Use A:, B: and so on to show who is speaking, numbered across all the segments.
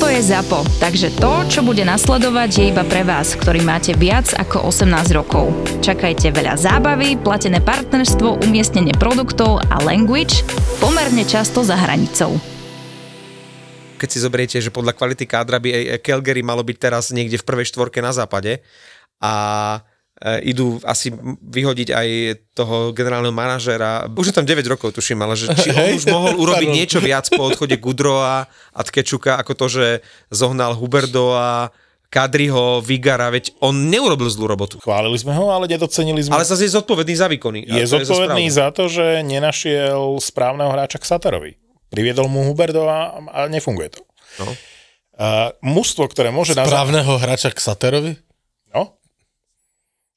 A: Toto je ZAPO, takže to, čo bude nasledovať, je iba pre vás, ktorý máte viac ako 18 rokov. Čakajte veľa zábavy, platené partnerstvo, umiestnenie produktov a language pomerne často za hranicou
B: keď si zoberiete, že podľa kvality kádra by Calgary malo byť teraz niekde v prvej štvorke na západe a idú asi vyhodiť aj toho generálneho manažera. Už je tam 9 rokov, tuším, ale že či on už mohol urobiť niečo viac po odchode Gudroa a Tkečuka, ako to, že zohnal Huberdoa, Kadriho, Vigara, veď on neurobil zlú robotu.
C: Chválili sme ho, ale nedocenili sme.
B: Ale zase je zodpovedný za výkony.
C: Je zodpovedný za to, že nenašiel správneho hráča k Satarovi. Priviedol mu Huberdo a, nefunguje to. No. Uh, mužstvo, ktoré môže...
D: Správneho na... hráča k Saterovi?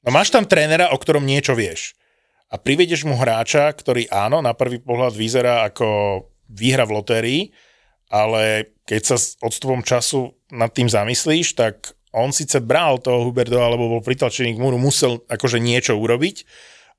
C: No. No máš tam trénera, o ktorom niečo vieš. A privedeš mu hráča, ktorý áno, na prvý pohľad vyzerá ako výhra v lotérii, ale keď sa s odstupom času nad tým zamyslíš, tak on síce bral toho Huberdo, alebo bol pritlačený k múru, musel akože niečo urobiť,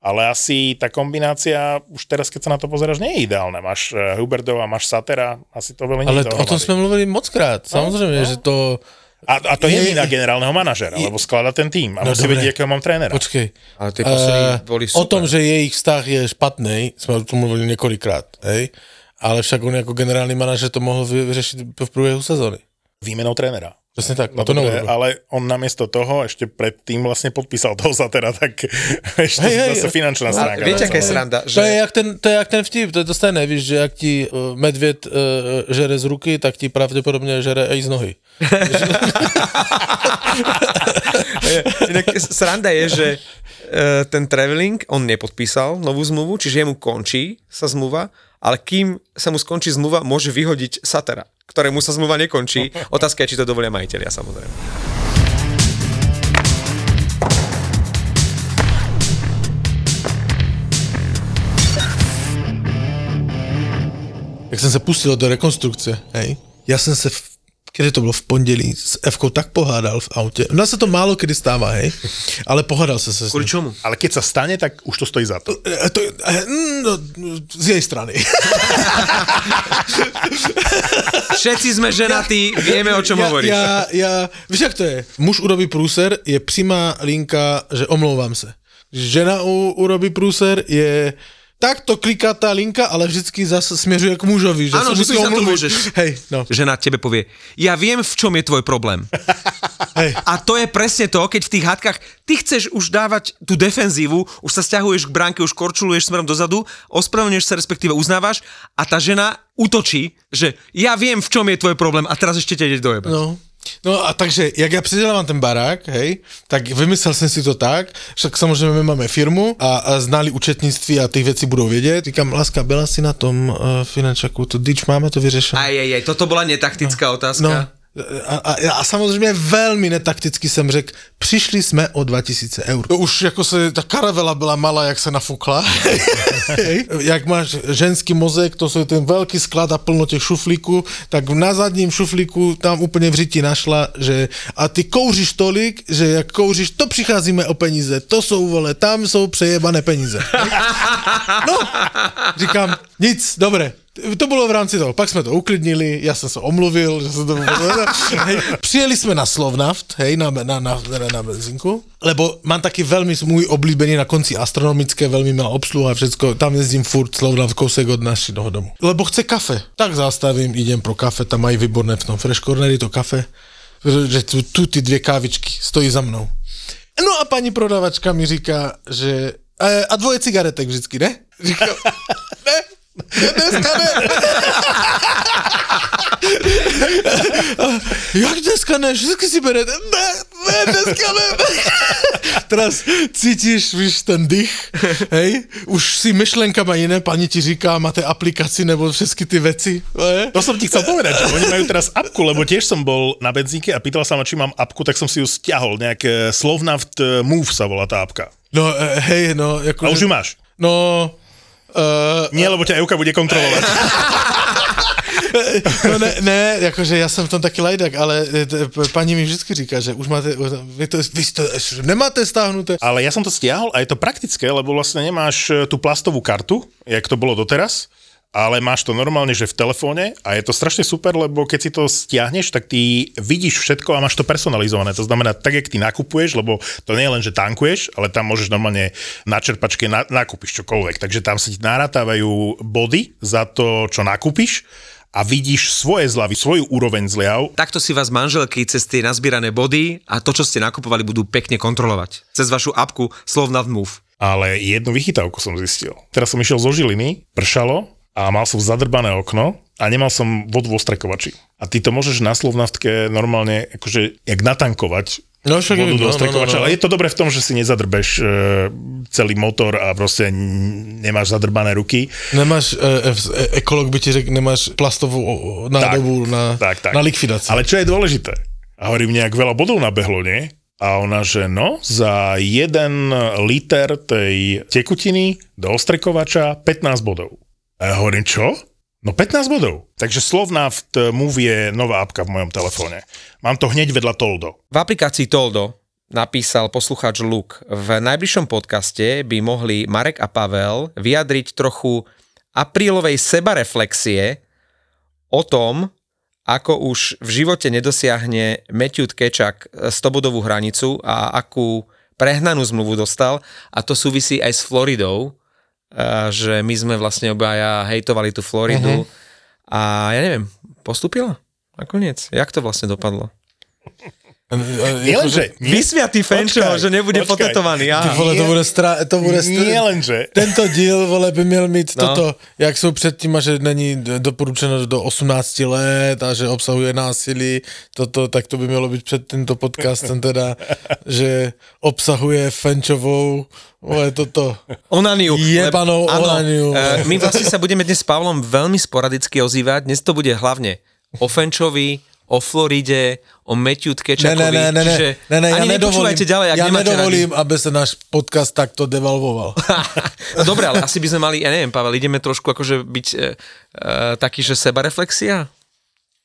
C: ale asi tá kombinácia, už teraz keď sa na to pozeráš, nie je ideálna. Máš eh, Huberdo a máš Satera, asi to veľmi
D: Ale o tom sme mluvili mockrát, no, samozrejme, no. že to...
C: A, a to je, je generálneho manažera, je, lebo sklada ten tým a no, musí vedieť, akého mám trénera.
D: Počkej.
B: Ale tie uh, boli super.
D: O tom, že jej vztah je špatný, sme o tom mluvili niekoľkrát, hej? ale však on ako generálny manažer to mohol vyriešiť v průběhu sezóny.
C: Výmenou trénera.
D: Presne tak.
C: No to dobre, ale on namiesto toho ešte predtým vlastne podpísal toho Zatera, tak ešte hey, zase hey, finančná stránka.
B: Viete, aká je sranda?
D: Že... To, je jak ten, to je jak ten vtip, to je to stejné, víš, že ak ti uh, medvied uh, žere z ruky, tak ti pravdepodobne žere aj z nohy.
B: Inak sranda je, že uh, ten traveling, on nepodpísal novú zmluvu, čiže jemu končí sa zmluva, ale kým sa mu skončí zmluva, môže vyhodiť Satera ktorému sa zmluva nekončí. Otázka je, či to dovolia majiteľia, samozrejme.
D: Jak jsem se pustil do rekonstrukce, hej, jsem se v kedy to bylo v pondělí, s Evkou tak pohádal v autě. No se to málo kedy stává, hej, ale pohádal se se
B: s Kvôli čomu?
C: Ale keď sa stane, tak už to stojí za to.
D: E, to e, no, z jej strany.
B: Všetci sme ženatí, vieme, o čom
D: ja,
B: hovoríš.
D: Ja, ja, víš, jak to je? Muž urobí prúser, je přímá linka, že omlouvám se. Žena u, urobí prúser, je takto kliká tá linka, ale vždycky zase směřuje k mužovi. Že
B: Áno, že ty sa to môžeš.
D: Hej, no.
B: Žena tebe povie, ja viem, v čom je tvoj problém. Hej. A to je presne to, keď v tých hádkach ty chceš už dávať tú defenzívu, už sa stiahuješ k bránke, už korčuluješ smerom dozadu, ospravedlňuješ sa, respektíve uznávaš a tá žena útočí, že ja viem, v čom je tvoj problém a teraz ešte ťa ide dojebať.
D: No. No a takže, jak ja předělávám ten barák, hej, tak vymyslel jsem si to tak, však samozřejmě my máme firmu a, a znali účetnictví a ty věci budou vědět. Říkám, láska, byla si na tom uh, finančaku, to dič, máme to vyřešené.
B: Aj, aj, aj, toto bola netaktická no, otázka.
D: No, a, a, a samozřejmě velmi netakticky jsem řekl, přišli jsme o 2000 eur. Už jako se, ta karavela byla malá, jak se nafukla. jak máš ženský mozek, to je ten velký sklad a plno těch šuflíků, tak na zadním šuflíku tam úplně v řiti našla, že a ty kouříš tolik, že jak kouříš, to přicházíme o peníze, to jsou vole, tam jsou přejebané peníze. no, říkám, nic, dobré, to bolo v rámci toho. Pak sme to uklidnili, ja som sa omluvil, že som to... hej. Přijeli sme na Slovnaft, hej, na, na, na, na, benzínku, lebo mám taký veľmi môj oblíbený na konci astronomické, veľmi má obsluha a všetko, tam jezdím furt Slovnaft kousek od našeho domu. Lebo chce kafe. Tak zastavím, idem pro kafe, tam mají výborné v tom Fresh Cornery to kafe, že tu, tu ty dvě kávičky stojí za mnou. No a pani prodavačka mi říká, že a dvoje cigaretek vždycky, ne? Říká, ne, Dneska ne. Jak dneska ne? Vždycky si berete. Ne, ne, dneska ne. Teraz cítíš, víš, ten dých, hej? Už si myšlenkama jiné, pani ti říká, máte aplikaci nebo všetky ty veci. Ne?
C: To som ti chcel povedať, že oni majú teraz apku, lebo tiež som bol na benzínke a pýtal sa ma, či mám apku, tak som si ju stiahol. Nejaké Slovnaft Move sa volá tá apka.
D: No, e, hej, no.
C: Ako, a už ju máš?
D: No,
C: Uh, Nie, lebo ťa Euka bude kontrolovať.
D: no ne, ne, akože ja som v tom taký lajdak, ale e, pani mi vždy říká, že už máte, vy to, vy to nemáte stáhnuté.
C: Ale ja som to stiahol a je to praktické, lebo vlastne nemáš tú plastovú kartu, jak to bolo doteraz, ale máš to normálne, že v telefóne a je to strašne super, lebo keď si to stiahneš, tak ty vidíš všetko a máš to personalizované. To znamená, tak, jak ty nakupuješ, lebo to nie je len, že tankuješ, ale tam môžeš normálne na čerpačke na, nakúpiš čokoľvek. Takže tam sa ti narátávajú body za to, čo nakúpiš a vidíš svoje zľavy, svoju úroveň zľav.
B: Takto si vás manželky cez tie nazbierané body a to, čo ste nakupovali, budú pekne kontrolovať. Cez vašu apku Slov nad Move.
C: Ale jednu vychytávku som zistil. Teraz som išiel zo Žiliny, pršalo a mal som zadrbané okno a nemal som vodu vo strekovači. A ty to môžeš na Slovnaftke normálne, akože, jak natankovať
D: No však
C: vodu do
D: no, no,
C: strekovača.
D: no, no.
C: Ale je to dobré v tom, že si nezadrbeš e, celý motor a proste nemáš zadrbané ruky.
D: Nemáš, e, e, ekolog by ti řekl, nemáš plastovú o, nádobu na,
C: tak, tak.
D: na likvidáciu.
C: Ale čo je dôležité? A hovorím, nejak veľa bodov nabehlo, nie? A ona, že no, za jeden liter tej tekutiny do ostrekovača 15 bodov. A ja hovorím, čo? No 15 bodov. Takže Slovnaft Move je nová apka v mojom telefóne. Mám to hneď vedľa Toldo.
B: V aplikácii Toldo napísal poslucháč Luk. V najbližšom podcaste by mohli Marek a Pavel vyjadriť trochu aprílovej sebareflexie o tom, ako už v živote nedosiahne Matthew Kečak 100-bodovú hranicu a akú prehnanú zmluvu dostal. A to súvisí aj s Floridou, že my sme vlastne obaja hejtovali tú Floridu a ja neviem, postupila nakoniec? Jak to vlastne dopadlo?
C: Nie len, že... nie-
B: Vysviatý Fenčo, že nebude
C: počkaj.
B: potetovaný.
D: Ty
B: Aha.
D: vole, to bude, stra, to bude stra,
C: Nie len, že...
D: Tento díl, vole, by měl mít
B: No.
D: no. toto, jak jsou předtím, že není doporučeno do 18 let a že obsahuje násilí, toto, tak to by mělo být před tímto podcastem teda, že obsahuje Fenčovou, vole, toto.
B: Onaniu.
D: Jebanou
B: áno,
D: onaniu.
B: e, My vlastne sa budeme dnes s Pavlom veľmi sporadicky ozývať. Dnes to bude hlavne o Fenčovi, o Floride, o Matthew
D: Ne,
B: Tkečakovi.
D: ne, ne, ne,
B: Čiže
D: ne, ne, ja
B: ani
D: nedovolím,
B: ďalej, ak
D: ja nedovolím, aby sa náš podcast takto devalvoval.
B: radi. No dobre, ale asi by sme mali, ja neviem, Pavel, ideme trošku akože byť e, e, taký, že sebareflexia?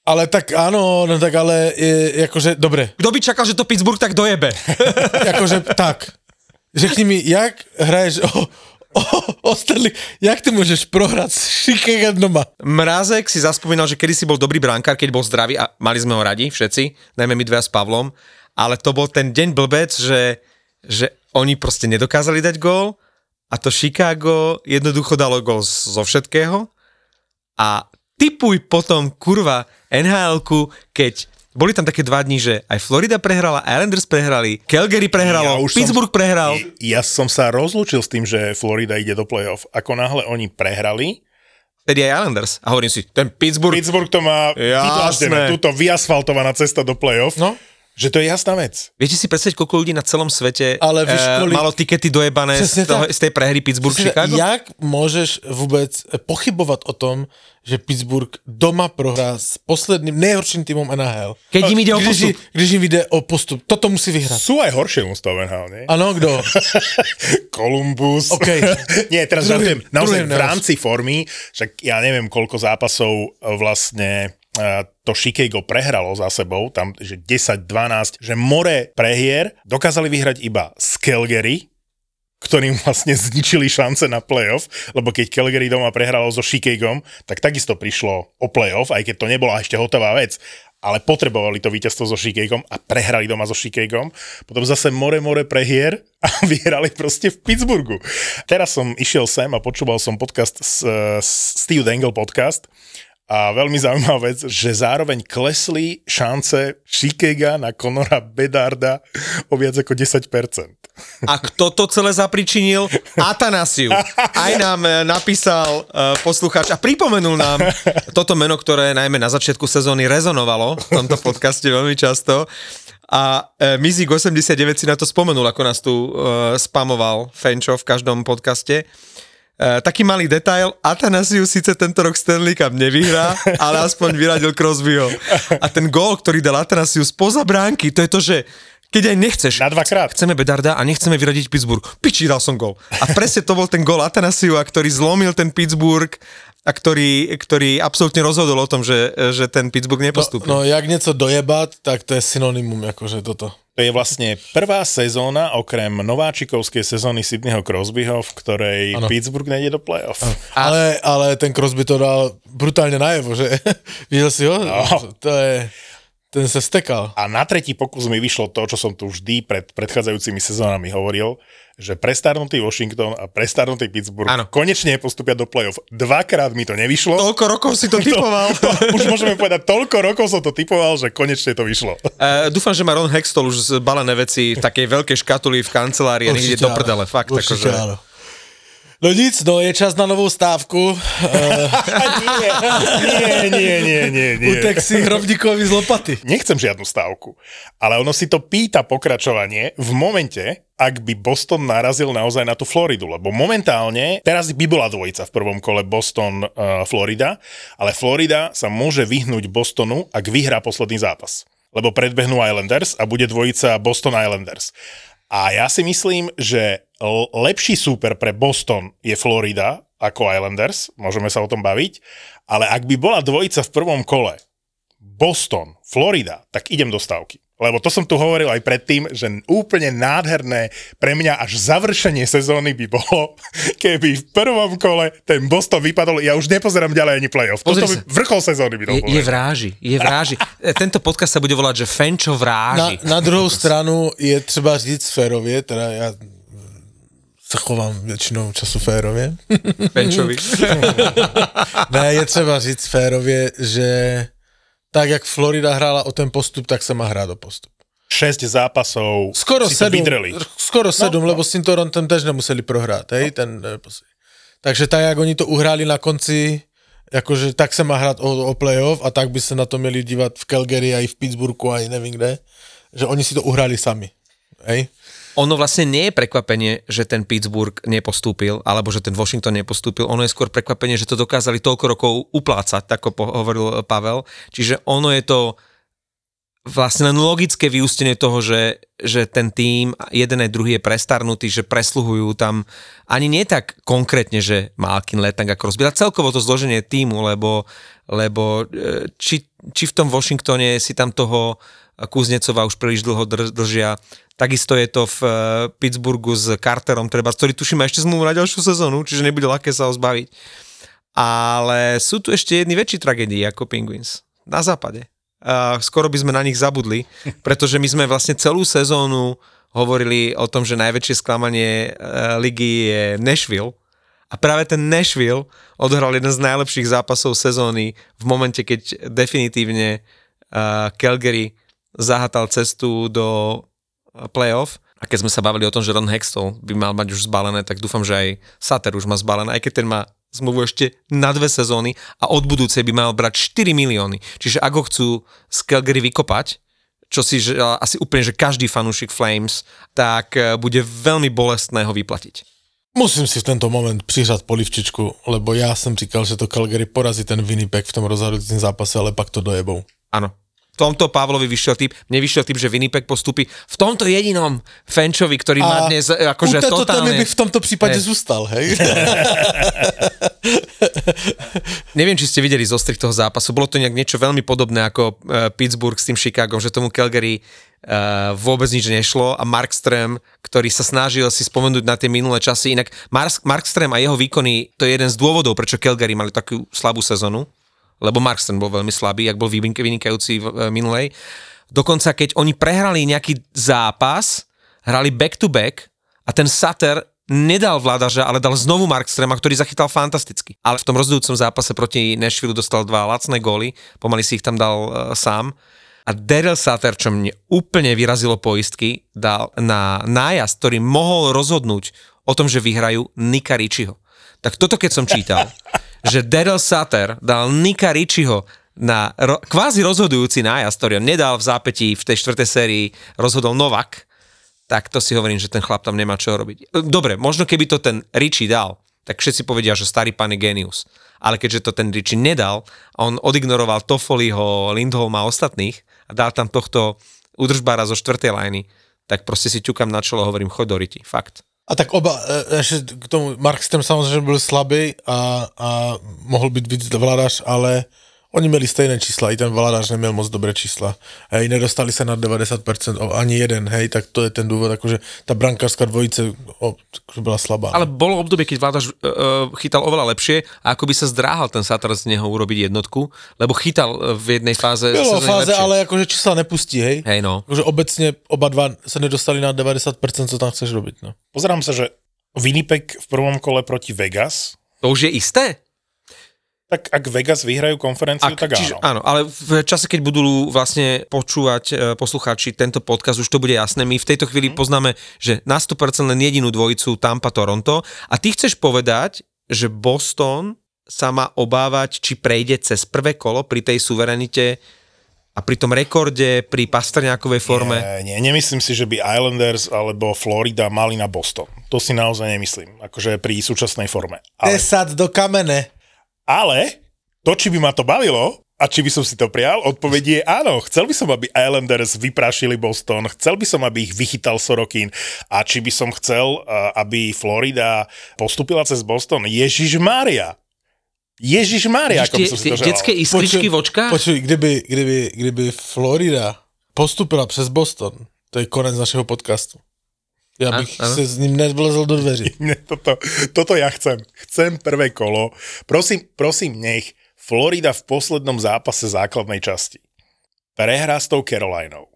D: Ale tak áno, no tak ale je, akože, dobre,
B: Kto by čakal, že to Pittsburgh tak dojebe?
D: jakože tak. Řekni mi, jak hraješ o, o, o Stanley, jak ty môžeš prohrať s Chicago doma?
B: Mrázek si zaspomínal, že kedy si bol dobrý brankár, keď bol zdravý a mali sme ho radi všetci, najmä my dvaja s Pavlom, ale to bol ten deň blbec, že, že oni proste nedokázali dať gól a to Chicago jednoducho dalo gól zo všetkého a typuj potom kurva NHL-ku, keď boli tam také dva dní, že aj Florida prehrala, Islanders prehrali, Calgary prehralo,
C: Ja už som-
B: Pittsburgh prehral.
C: Ja som sa rozlúčil s tým, že Florida ide do play-off. Ako náhle oni prehrali,
B: Vtedy aj Islanders. A hovorím si, ten Pittsburgh,
C: Pittsburgh to má
B: Jasné.
C: túto vyasfaltovaná cesta do play-off,
D: No.
C: Že to je jasná vec.
B: Viete si predstaviť, koľko ľudí na celom svete
D: Ale víš,
B: eh,
D: kolik-
B: malo tikety dojebané z, toho,
D: tak.
B: z tej prehry Pittsburgh-Chicago?
D: Jak môžeš vôbec pochybovať o tom, že Pittsburgh doma prohrá s posledným nejhorším týmom NHL?
B: Keď im ide o
D: když,
B: postup.
D: im- když im ide o postup. Toto musí vyhrať.
C: Sú aj horšie mústva NHL, nie?
D: Áno, kto?
C: Columbus.
D: OK.
C: Nie, teraz žartujem. Naozaj
D: druhý
C: v rámci formy, však ja neviem, koľko zápasov e, vlastne e, to Chicago prehralo za sebou, tam že 10-12, že more prehier dokázali vyhrať iba z Calgary, ktorým vlastne zničili šance na playoff, lebo keď Calgary doma prehralo so Chicagom, tak takisto prišlo o playoff, aj keď to nebola ešte hotová vec, ale potrebovali to víťazstvo so Chicagom a prehrali doma so Chicagom. Potom zase more, more prehier a vyhrali proste v Pittsburghu. Teraz som išiel sem a počúval som podcast Steve Dangle podcast a veľmi zaujímavá vec, že zároveň klesli šance Chicaga na Conora Bedarda o viac ako 10%.
B: A kto to celé zapričinil? Atanasiu. Aj nám eh, napísal uh, poslucháč a pripomenul nám toto meno, ktoré najmä na začiatku sezóny rezonovalo v tomto podcaste veľmi často. A uh, Mizik 89 si na to spomenul, ako nás tu spamoval Fenčo v každom podcaste. Uh, taký malý detail, Atanasiu síce tento rok Stanley Cup nevyhrá, ale aspoň vyradil Crosbyho. A ten gól, ktorý dal Atanasiu spoza bránky, to je to, že keď aj nechceš,
C: Na dvakrát.
B: chceme Bedarda a nechceme vyradiť Pittsburgh. Piči, dal som gol. A presne to bol ten gol Atanasiu, ktorý zlomil ten Pittsburgh a ktorý, ktorý absolútne rozhodol o tom, že, že ten Pittsburgh nepostupí.
D: No, jak něco dojebat, tak to je synonymum, akože toto.
C: To To je vlastne prvá sezóna, okrem nováčikovskej sezóny Sydneyho Crosbyho, v ktorej ano. Pittsburgh nejde do playoff.
D: Ale, ale ten Crosby to dal brutálne najevo, že videl si ho?
C: No.
D: To je, ten sa stekal.
C: A na tretí pokus mi vyšlo to, čo som tu vždy pred predchádzajúcimi sezónami hovoril, že prestarnutý Washington a prestarnutý Pittsburgh
B: Áno.
C: konečne postupia do playoff. Dvakrát mi to nevyšlo.
B: Toľko rokov si to typoval.
C: To, už môžeme povedať, toľko rokov som to typoval, že konečne to vyšlo.
B: Uh, dúfam, že má Ron Hextol už zbalené veci v takej veľkej škatuli v kancelárii a ide do prdele. Fakt,
D: Určite
B: akože.
D: áno. No nic, no je čas na novou stávku.
C: nie, nie, nie, nie, nie.
D: Utek si hrobníkovi z lopaty.
C: Nechcem žiadnu stávku, ale ono si to pýta pokračovanie v momente, ak by Boston narazil naozaj na tú Floridu, lebo momentálne, teraz by bola dvojica v prvom kole Boston-Florida, ale Florida sa môže vyhnúť Bostonu, ak vyhrá posledný zápas. Lebo predbehnú Islanders a bude dvojica Boston Islanders. A ja si myslím, že lepší súper pre Boston je Florida ako Islanders, môžeme sa o tom baviť, ale ak by bola dvojica v prvom kole Boston, Florida, tak idem do stávky. Lebo to som tu hovoril aj predtým, že úplne nádherné pre mňa až završenie sezóny by bolo, keby v prvom kole ten Boston vypadol, ja už nepozerám ďalej ani playoff.
B: Pozri
C: Toto by vrchol sezóny by to
B: Je,
C: bol.
B: je vráži, je vráži. Tento podcast sa bude volať, že Fenčo
D: Na,
B: vráži.
D: na druhou stranu je třeba říct férově, teda já se chovám většinou času férově.
B: Fenčovi.
D: Ne, je třeba říct férově, že tak, jak Florida hrála o ten postup, tak se má hrát o postup.
C: 6 zápasov
D: Skoro
C: si to
D: sedm,
C: vydreli.
D: skoro sedm, lebo s tím Torontem tež nemuseli prohrát, hej, ten eh. Takže tak, jak oni to uhráli na konci, jakože tak se má hrát o, o playoff a tak by se na to měli dívat v Calgary a i v Pittsburghu a i nevím kde, že oni si to uhráli sami, hej.
B: Ono vlastne nie je prekvapenie, že ten Pittsburgh nepostúpil, alebo že ten Washington nepostúpil. Ono je skôr prekvapenie, že to dokázali toľko rokov uplácať, ako hovoril Pavel. Čiže ono je to vlastne len logické vyústenie toho, že, že ten tým, jeden aj druhý je prestarnutý, že presluhujú tam ani nie tak konkrétne, že Malkin, Letang a Crosby, ale celkovo to zloženie týmu, lebo, lebo e, či, či v tom Washingtone si tam toho Kuznecova už príliš dlho dr- držia. Takisto je to v e, Pittsburghu s Carterom, treba, ktorý tuším ešte zmluvu na ďalšiu sezónu, čiže nebude ľahké sa ho zbaviť. Ale sú tu ešte jedny väčší tragédie ako Penguins na západe. Skoro by sme na nich zabudli, pretože my sme vlastne celú sezónu hovorili o tom, že najväčšie sklamanie e, ligy je Nashville. A práve ten Nashville odohral jeden z najlepších zápasov sezóny v momente, keď definitívne uh, Calgary zahatal cestu do uh, playoff. A keď sme sa bavili o tom, že Ron Hextall by mal mať už zbalené, tak dúfam, že aj Sutter už má zbalené, aj keď ten má zmluvu ešte na dve sezóny a od budúcej by mal brať 4 milióny. Čiže ak ho chcú z Calgary vykopať, čo si že, asi úplne, že každý fanúšik Flames, tak eh, bude veľmi bolestné ho vyplatiť.
D: Musím si v tento moment přiřát polivčičku, lebo já jsem říkal, že to Calgary porazí ten Winnipeg v tom rozhodujícím zápase, ale pak to dojebou.
B: Áno. V tomto Pavlovi vyšiel typ, mne vyšiel typ, že Winnipeg postupí v tomto jedinom Fenčovi, ktorý má dnes e, akože
D: této
B: totálne...
D: bych v tomto případě
B: Hej.
D: zůstal, hej?
B: Neviem, či ste videli zostrih toho zápasu. Bolo to nejak niečo veľmi podobné ako uh, Pittsburgh s tým Chicagom, že tomu Calgary uh, vôbec nič nešlo a Markström, ktorý sa snažil si spomenúť na tie minulé časy. Inak Mark, Markström a jeho výkony, to je jeden z dôvodov, prečo Calgary mali takú slabú sezonu, lebo Markström bol veľmi slabý, ak bol vynikajúci v uh, minulej. Dokonca keď oni prehrali nejaký zápas, hrali back-to-back a ten Sutter nedal vládaža, ale dal znovu Markstrema, ktorý zachytal fantasticky. Ale v tom rozhodujúcom zápase proti Nashville dostal dva lacné góly, pomaly si ich tam dal uh, sám. A Daryl Sutter, čo mne úplne vyrazilo poistky, dal na nájazd, ktorý mohol rozhodnúť o tom, že vyhrajú Nika Ričiho. Tak toto keď som čítal, že Daryl Sutter dal Nika Ričiho na ro- kvázi rozhodujúci nájazd, ktorý on nedal v zápätí v tej štvrtej sérii, rozhodol Novak, tak to si hovorím, že ten chlap tam nemá čo robiť. Dobre, možno keby to ten Richie dal, tak všetci povedia, že starý pán je genius. Ale keďže to ten Richie nedal on odignoroval Toffoliho, Lindholma a ostatných a dal tam tohto udržbára zo štvrtej lajny, tak proste si ťukam na čelo a hovorím, chod do Riti, fakt.
D: A tak oba, e, ještě k tomu, Markström samozřejmě byl slabý a, a mohl být víc vládař, ale Oni měli stejné čísla, i ten Valadář neměl moc dobré čísla. Hej, nedostali se na 90%, o, ani jeden, hej, tak to je ten důvod, akože ta brankářská dvojice o, akože byla slabá.
B: Ale bolo obdobie, keď Vládaš uh, chytal oveľa lepšie a ako by sa zdráhal ten Satar z neho urobiť jednotku, lebo chytal eh, v jednej fáze
D: Bylo fáze,
B: lepšie.
D: ale jakože čísla nepustí, hej.
B: Hej no.
D: Akože obecně oba dva se nedostali na 90%, co tam chceš robiť, no.
C: Pozerám sa, že Winnipeg v prvom kole proti Vegas,
B: To už je isté?
C: Tak ak Vegas vyhrajú konferenciu, tak
B: čiže,
C: áno.
B: áno, ale v čase, keď budú vlastne počúvať e, poslucháči tento podcast, už to bude jasné. My v tejto chvíli poznáme, že na 100% len jedinú dvojicu Tampa-Toronto a ty chceš povedať, že Boston sa má obávať, či prejde cez prvé kolo pri tej suverenite a pri tom rekorde, pri Pastrňákovej forme.
C: Nie, nie, nemyslím si, že by Islanders alebo Florida mali na Boston. To si naozaj nemyslím, akože pri súčasnej forme. Ale,
D: Tesat do kamene.
C: Ale to, či by ma to bavilo, a či by som si to prial, odpoveď je áno. Chcel by som, aby Islanders vyprašili Boston, chcel by som, aby ich vychytal Sorokin a či by som chcel, aby Florida postupila cez Boston. Ježiš Mária. Ježiš Mária, ako by som si to želal.
B: detské iskričky v očkách?
D: Počuj, kdyby, kdyby, kdyby Florida postupila přes Boston, to je konec našeho podcastu. Já
B: Ano,
D: bych
B: ano.
D: se s ním nevlezl do dveří.
C: Ne, toto, toto ja chcem. Chcem prvé kolo. Prosím, prosím, nech Florida v poslednom zápase základnej časti prehrá s tou Carolinou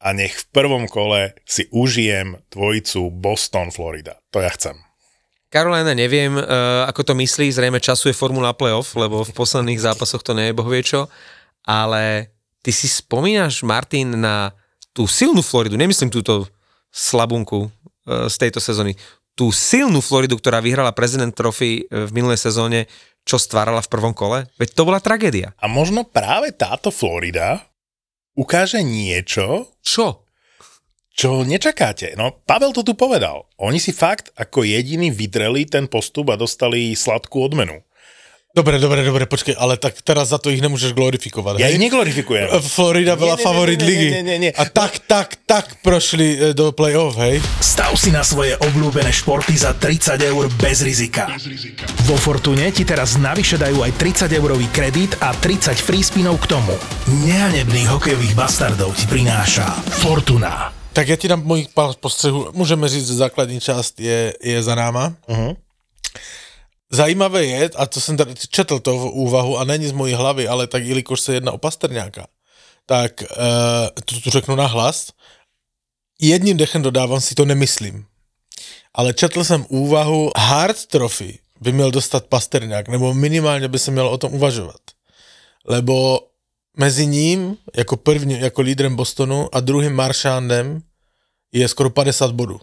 C: a nech v prvom kole si užijem dvojicu Boston-Florida. To ja chcem.
B: Carolina neviem, uh, ako to myslí, zrejme časuje formula playoff, lebo v posledných zápasoch to nie je bohvie čo, ale ty si spomínaš, Martin, na tú silnú Floridu, nemyslím túto slabunku z tejto sezóny, tú silnú Floridu, ktorá vyhrala prezident trofy uh, v minulej sezóne, čo stvárala v prvom kole? Veď to bola tragédia.
C: A možno práve táto Florida ukáže niečo,
B: Čo?
C: čo nečakáte. No, Pavel to tu povedal. Oni si fakt ako jediní vydreli ten postup a dostali sladkú odmenu.
D: Dobre, dobre, dobre, počkej, ale tak teraz za to ich nemôžeš glorifikovat.
C: Ja
D: hej?
C: ich neglorifikujem.
D: Florida byla
C: Nie, nie, nie,
D: favorit
C: nie,
D: ligy.
C: nie, nie, nie.
D: A tak, tak, tak prošli e, do play-off, hej?
E: Stav si na svoje obľúbené športy za 30 eur bez rizika. Vo Fortune ti teraz navyše dajú aj 30 eurový kredit a 30 free spinov k tomu. Nehanebných hokejových bastardov ti prináša Fortuna.
D: Tak já ti dám mojich pár postřehů. Můžeme říct, že základní část je, je za náma.
C: Uh-huh.
D: Zajímavé je, a to jsem tady četl to v úvahu a není z mojí hlavy, ale tak jelikož se jedná o Pastrňáka, tak uh, to tu řeknu nahlas. Jedním dechem dodávám si to nemyslím. Ale četl jsem úvahu Hard Trophy by měl dostat Pastrňák, nebo minimálně by se měl o tom uvažovat. Lebo mezi ním, jako první, jako lídrem Bostonu a druhým Maršándem je skoro 50 bodů.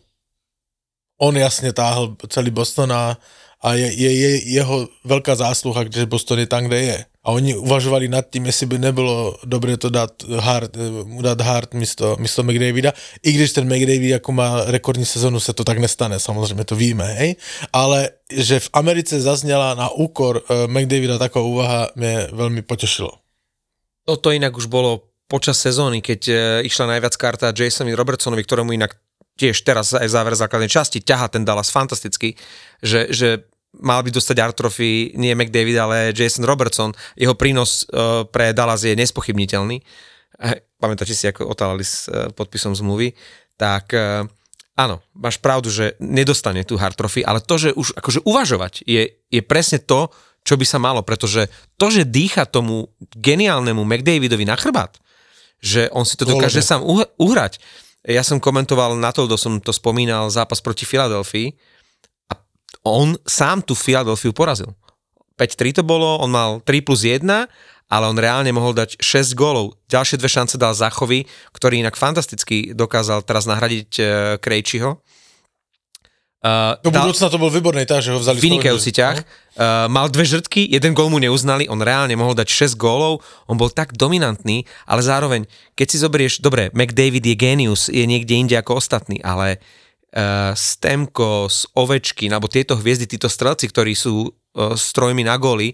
D: On jasně táhl celý Boston a, a je, je, je jeho velká zásluha, že Boston je tam, kde je. A oni uvažovali nad tím, jestli by nebylo dobré to dát Hart, mu dát Hart místo, místo McDavida, i když ten McDavid jako má rekordní sezonu, se to tak nestane, samozřejmě to víme, hej? ale že v Americe zazněla na úkor uh, McDavida taková úvaha, mě velmi potěšilo.
B: Toto inak už bolo počas sezóny, keď e, išla najviac karta Jasonovi Robertsonovi, ktorému inak tiež teraz aj v závere základnej časti ťaha ten Dallas fantasticky, že, že mal by dostať art trophy nie McDavid, ale Jason Robertson. Jeho prínos uh, pre Dallas je nespochybniteľný. Pamätáte si, ako otálali s uh, podpisom zmluvy. Tak uh, áno, máš pravdu, že nedostane tú hard trophy, ale to, že už akože uvažovať je, je presne to, čo by sa malo, pretože to, že dýcha tomu geniálnemu McDavidovi na chrbát, že on si to dokáže
D: Golube.
B: sám uh- uhrať. Ja som komentoval na to, som to spomínal, zápas proti Filadelfii a on sám tú Filadelfiu porazil. 5-3 to bolo, on mal 3 plus 1, ale on reálne mohol dať 6 gólov. Ďalšie dve šance dal Zachovi, ktorý inak fantasticky dokázal teraz nahradiť uh, Krejčiho. Uh,
D: Do budoucna to byl výborný tá, že ho vzali
B: vynikajúci ťah. Uh, mal dve žrtky, jeden gól mu neuznali, on reálne mohol dať 6 gólov, on bol tak dominantný, ale zároveň, keď si zoberieš, dobre, McDavid je genius, je niekde inde ako ostatní, ale uh, Stemko, Ovečky, alebo tieto hviezdy, títo strelci, ktorí sú uh, strojmi na góly,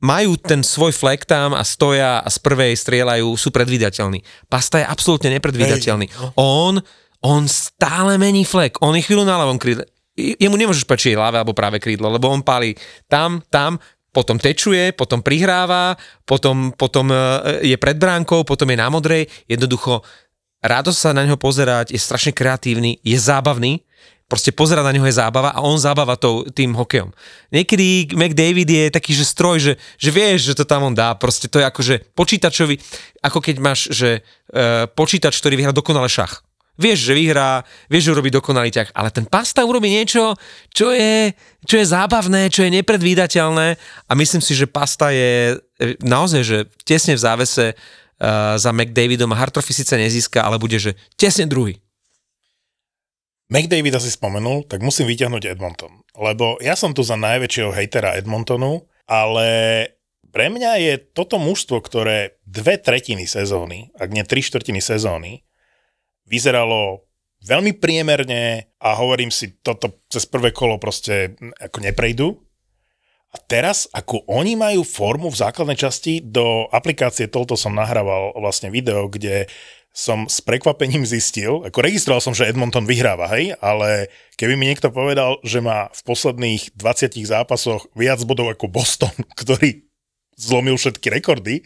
B: majú ten svoj flek tam a stoja a z prvej strieľajú, sú predvídateľní. Pasta je absolútne nepredvídateľný. On, on stále mení flek. On je chvíľu na ľavom krídle. Jemu nemôžeš pečiť ľavé alebo práve krídlo, lebo on palí tam, tam, potom tečuje, potom prihráva, potom, potom e, je pred bránkou, potom je na modrej. Jednoducho, radosť sa na neho pozerať, je strašne kreatívny, je zábavný, proste pozerať na neho je zábava a on zábava tou, tým hokejom. Niekedy McDavid je taký, že stroj, že, že vieš, že to tam on dá, proste to je ako, že počítačovi, ako keď máš, že e, počítač, ktorý vyhrá dokonale šach. Vieš, že vyhrá, vieš, že urobí dokonalý ťah, ale ten pasta urobí niečo, čo je, čo je zábavné, čo je nepredvídateľné a myslím si, že pasta je e, naozaj, že tesne v závese uh, za McDavidom a Hartrofy síce nezíska, ale bude, že tesne druhý.
C: McDavid asi spomenul, tak musím vyťahnuť Edmonton. Lebo ja som tu za najväčšieho hejtera Edmontonu, ale pre mňa je toto mužstvo, ktoré dve tretiny sezóny, ak nie tri štvrtiny sezóny, vyzeralo veľmi priemerne a hovorím si, toto cez prvé kolo proste ako neprejdú. A teraz, ako oni majú formu v základnej časti, do aplikácie toľto som nahrával vlastne video, kde som s prekvapením zistil, ako registroval som, že Edmonton vyhráva, hej, ale keby mi niekto povedal, že má v posledných 20 zápasoch viac bodov ako Boston, ktorý zlomil všetky rekordy,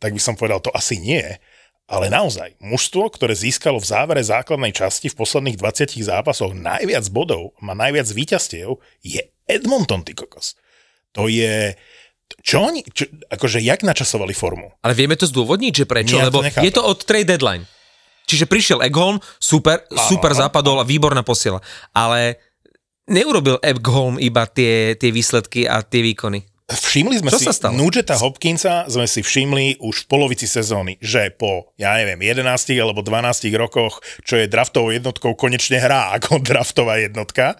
C: tak by som povedal, to asi nie. Ale naozaj, mužstvo, ktoré získalo v závere základnej časti v posledných 20 zápasoch najviac bodov, má najviac víťazstiev, je Edmonton, ty kokos. To je... Čo oni, čo, akože jak načasovali formu?
B: Ale vieme to zdôvodniť, že prečo?
C: Ja to
B: Lebo
C: nechápem.
B: je to od trade deadline. Čiže prišiel Eggholm, super,
C: Áno,
B: super
C: áno.
B: zapadol a výborná posiela. Ale neurobil Eggholm iba tie, tie výsledky a tie výkony.
C: Všimli sme
B: Čo
C: si
B: sa stalo?
C: Nugeta Hopkinsa sme si všimli už v polovici sezóny, že po, ja neviem, 11 alebo 12 rokoch, čo je draftovou jednotkou, konečne hrá ako draftová jednotka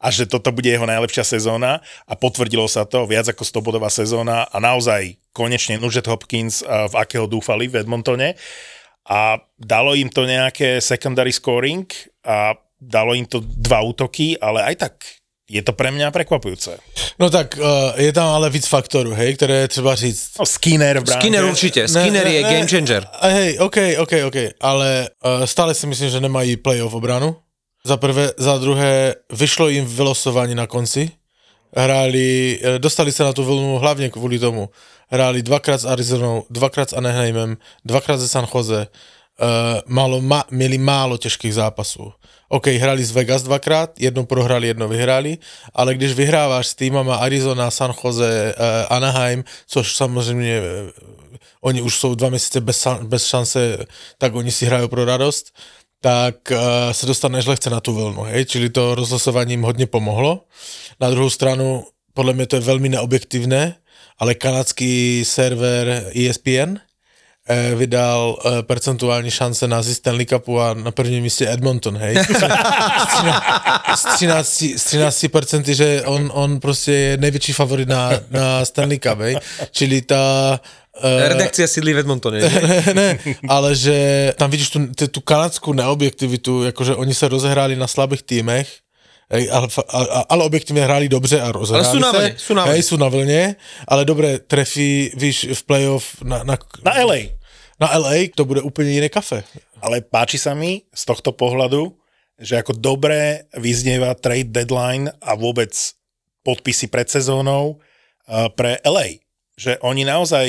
C: a že toto bude jeho najlepšia sezóna a potvrdilo sa to, viac ako 100 bodová sezóna a naozaj konečne Nugent Hopkins, v akého dúfali v Edmontone a dalo im to nejaké secondary scoring a dalo im to dva útoky, ale aj tak je to pre mňa prekvapujúce.
D: No tak uh, je tam ale víc faktorů, hej, které je třeba říct.
C: No, Skinner v bránke.
B: Skinner určite, Skinner je game changer.
D: A hej, OK, OK, OK, ale uh, stále si myslím, že nemají playoff obranu. Za prvé, za druhé, vyšlo jim vylosování na konci. Hráli, eh, dostali se na tu vlnu hlavně kvůli tomu. Hráli dvakrát s Arizonou, dvakrát s Anaheimem, dvakrát ze San Jose. Uh, málo, ma, měli málo těžkých zápasů. OK, hrali z Vegas dvakrát, jedno prohrali, jedno vyhráli, ale když vyhráváš s týmama Arizona, San Jose, uh, Anaheim, což samozřejmě uh, oni už jsou dva měsíce bez, bez šance, tak oni si hrají pro radost, tak uh, se dostaneš lehce na tu vlnu, hej? čili to rozhlasování jim hodně pomohlo. Na druhou stranu, podle mě to je velmi neobjektivné, ale kanadský server ESPN eh, vydal eh, percentuální šance na zisk Stanley Cupu a na prvním místě Edmonton, hej. S třiná- S 13, s 13% že on, on prostě je největší favorit na, na Stanley Cup, hej. Čili ta... eh,
B: Redakcia sídli v Edmontone. nie?
D: ne, ale že tam vidíš tu, tu, tu kanadskou neobjektivitu, jakože oni se rozehráli na slabých týmech, Hej, ale, ale objektivně hráli dobře a rozehráli
B: Ale sú na
D: se.
B: vlne, sú na vlne.
D: Hej, sú na vlne, ale dobré trefí, víš, v playoff na, na,
C: Na LA.
D: na LA, to bude úplně jiné kafe.
C: Ale páči sa mi z tohto pohľadu, že ako dobre vyznieva trade deadline a vôbec podpisy pred sezónou uh, pre LA. Že oni naozaj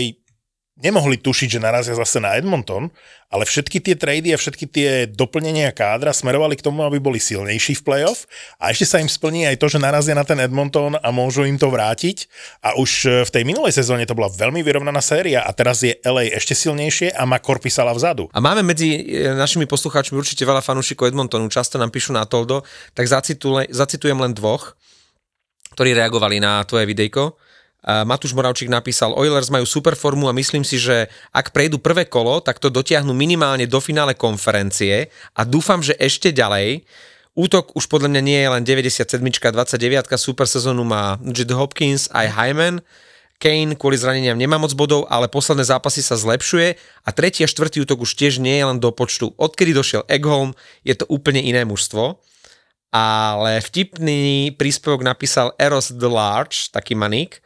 C: nemohli tušiť, že narazia zase na Edmonton, ale všetky tie trady a všetky tie doplnenia kádra smerovali k tomu, aby boli silnejší v playoff a ešte sa im splní aj to, že narazia na ten Edmonton a môžu im to vrátiť a už eh, v tej minulej sezóne to bola veľmi vyrovnaná séria a teraz je LA ešte silnejšie a má Korpisala vzadu.
B: A máme medzi e, našimi poslucháčmi určite veľa fanúšikov Edmontonu, často nám píšu na Toldo, tak zacitule, zacitujem len dvoch, ktorí reagovali na tvoje videjko. Matúš Moravčík napísal, Oilers majú super formu a myslím si, že ak prejdú prvé kolo, tak to dotiahnu minimálne do finále konferencie a dúfam, že ešte ďalej. Útok už podľa mňa nie je len 97 29 super sezónu má Jet Hopkins aj Hyman. Kane kvôli zraneniam nemá moc bodov, ale posledné zápasy sa zlepšuje a tretí a štvrtý útok už tiež nie je len do počtu. Odkedy došiel Eggholm, je to úplne iné mužstvo. Ale vtipný príspevok napísal Eros the Large, taký maník,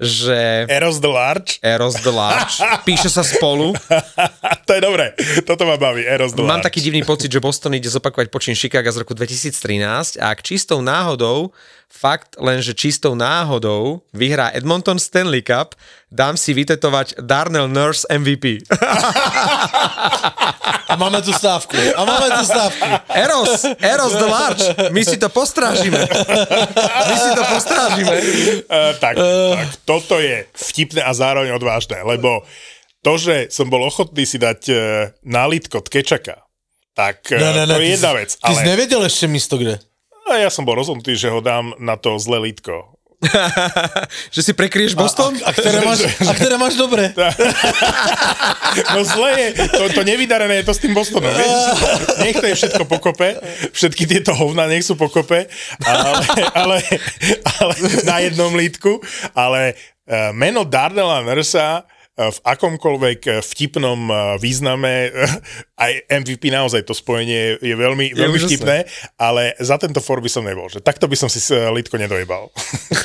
B: že
C: Eros the Large,
B: Eros the Large, píše sa spolu,
C: to je dobré. Toto ma baví. Eros the
B: Mám
C: Large.
B: taký divný pocit, že Boston ide zopakovať počin Chicago z roku 2013 a ak čistou náhodou, fakt len, že čistou náhodou vyhrá Edmonton Stanley Cup, dám si vytetovať Darnell Nurse MVP.
D: Máme tu stávku. A máme tu stávku.
B: Eros, Eros the Large, my si to postrážime. My si to postrážime.
C: Uh, tak, tak, toto je vtipné a zároveň odvážne, lebo to, že som bol ochotný si dať uh, nálitko Tkečaka, tak uh,
D: Ne, ne, ne,
C: to je jedna
D: si-
C: vec.
D: Ty si
C: Ale
D: nevedel ešte místo kde?
C: a ja som bol rozhodnutý, že ho dám na to zlé lítko.
B: že si prekrieš Boston?
D: A ktoré máš, a ktoré máš dobre?
C: No zle je, to, to nevydarené je to s tým Bostonom, vieš? Nech to je všetko pokope, všetky tieto hovna nech sú pokope, ale, ale, ale na jednom lítku, ale eh, meno Darnella Nursa v akomkoľvek eh, vtipnom eh, význame, eh, aj MVP naozaj to spojenie je veľmi, veľmi
B: úžasné.
C: vtipné, ale za tento for by som nebol, že takto by som si lítko nedojebal.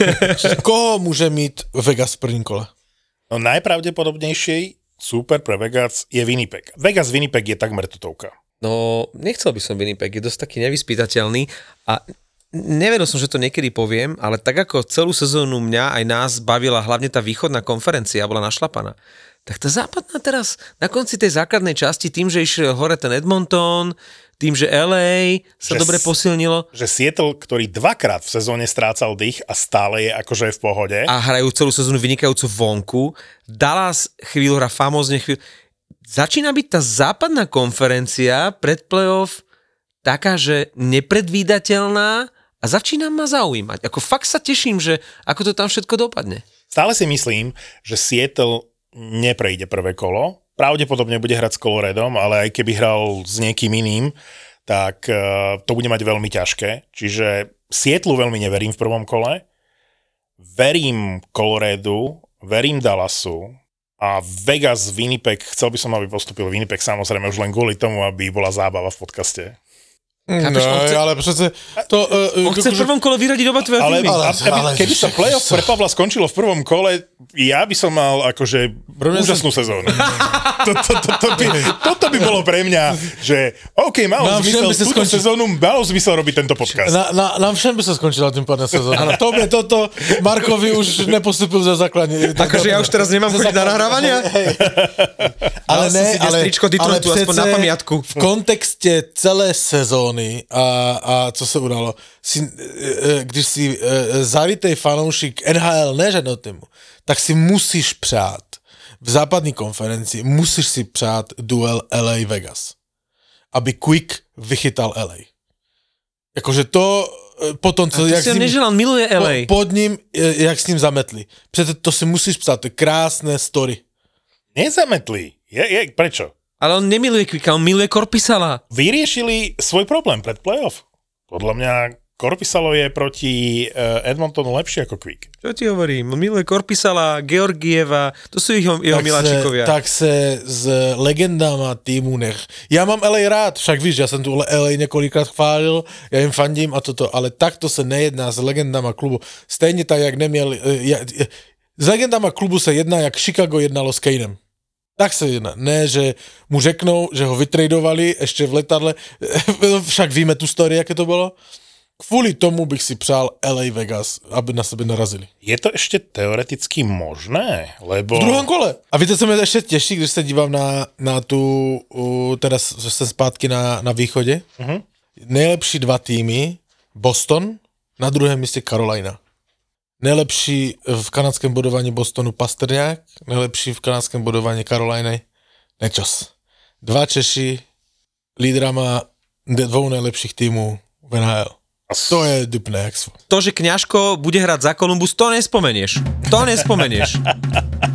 D: Koho môže mít Vegas v prvním kole?
C: No najpravdepodobnejšej super pre Vegas je Winnipeg. Vegas Winnipeg je takmer tutovka.
B: No, nechcel by som Winnipeg, je dosť taký nevyspytateľný a nevedel som, že to niekedy poviem, ale tak ako celú sezónu mňa aj nás bavila hlavne tá východná konferencia, bola našlapaná. Tak tá západná teraz, na konci tej základnej časti, tým, že išiel hore ten Edmonton, tým, že LA sa
C: Že
B: dobre posilnilo
C: Že Seattle, ktorý dvakrát v sezóne strácal dých a stále je akože v pohode.
B: a hrajú celú sezónu vynikajúco vonku, Dallas chvíľu hra famózne chvíľu. Začína byť tá západná konferencia pred playoff taká, že nepredvídateľná a začína ma zaujímať. Ako fakt sa teším, že ako to tam všetko dopadne.
C: Stále si myslím, že Seattle neprejde prvé kolo. Pravdepodobne bude hrať s Coloredom, ale aj keby hral s niekým iným, tak uh, to bude mať veľmi ťažké. Čiže Sietlu veľmi neverím v prvom kole. Verím Coloredu, verím Dallasu a Vegas, Winnipeg, chcel by som, aby postupil Winnipeg samozrejme už len kvôli tomu, aby bola zábava v podcaste.
B: Chápeš,
D: no,
B: chce-
D: ale přece to... Uh,
B: On chce v prvom kole vyradiť oba tvoje
C: Ale, ale,
D: Ale-
C: keby sa playoff pre Pavla skončilo v prvom kole, ja by som mal akože
D: mňa
C: úžasnú sezónu. to, to, to, to by, toto by bolo pre mňa, že OK, malo
D: Nám
C: zmysel
D: by sa
C: túto
D: skončil-
C: sezónu, malo zmysel robiť tento podcast.
D: Na, na, nám všem by sa skončila tým pádem sezóna. Tobie toto, Markovi už nepostupil za základní.
B: Akože ja už teraz nemám chodiť na nahrávania?
D: Ale
B: som
D: ne, ale, ale
B: aspoň na pamiatku.
D: V kontexte celé sezóny a, a co se udalo, si, e, e, když si e, zavitej fanoušik NHL, ne žádného týmu, tak si musíš přát v západní konferenci, musíš si přát duel LA Vegas. Aby Quick vychytal LA. Jakože to potom, co... Jak
B: si
D: ním-
B: neželal, miluje LA.
D: Po, pod ním, jak s ním zametli. Přece to si musíš psát, to je krásné story.
C: Nezametli. Je, je, prečo?
B: Ale on nemiluje Kvika, on miluje Korpisala.
C: Vyriešili svoj problém pred playoff. Podľa mňa Korpisalo je proti uh, Edmontonu lepšie ako Quick.
B: Čo ti hovorím? Miluje Korpisala, Georgieva, to sú jeho, jeho miláčikovia.
D: se, tak se s legendama týmu nech. Já mám LA rád, však víš, já jsem tu LA několikrát chválil, já jim fandím a toto, ale takto se nejedná s legendama klubu. Stejně tak, jak neměl... eh, ja- eh, S legendama klubu se jedná, jak Chicago jednalo s Kanem. Tak se jedná. Ne, že mu řeknou, že ho vytradovali ještě v letadle. Však víme tu story, jaké to bylo. Kvůli tomu bych si přál LA Vegas, aby na sebe narazili.
C: Je to ešte teoreticky možné? Lebo...
D: V druhém kole. A víte, co mě ještě těší, když se dívám na, na tu, uh, teda jsem zpátky na, na východě?
C: Mhm.
D: Nejlepší dva týmy, Boston, na druhém místě Carolina. Nejlepší v kanadském bodování Bostonu Pastrňák, nejlepší v kanadském bodování Caroliny Nečas. Dva Češi, lídrama dvou nejlepších týmů v NHL. To je dupné.
B: To, že Kňažko bude hrať za Columbus, to nespomenieš. To nespomenieš.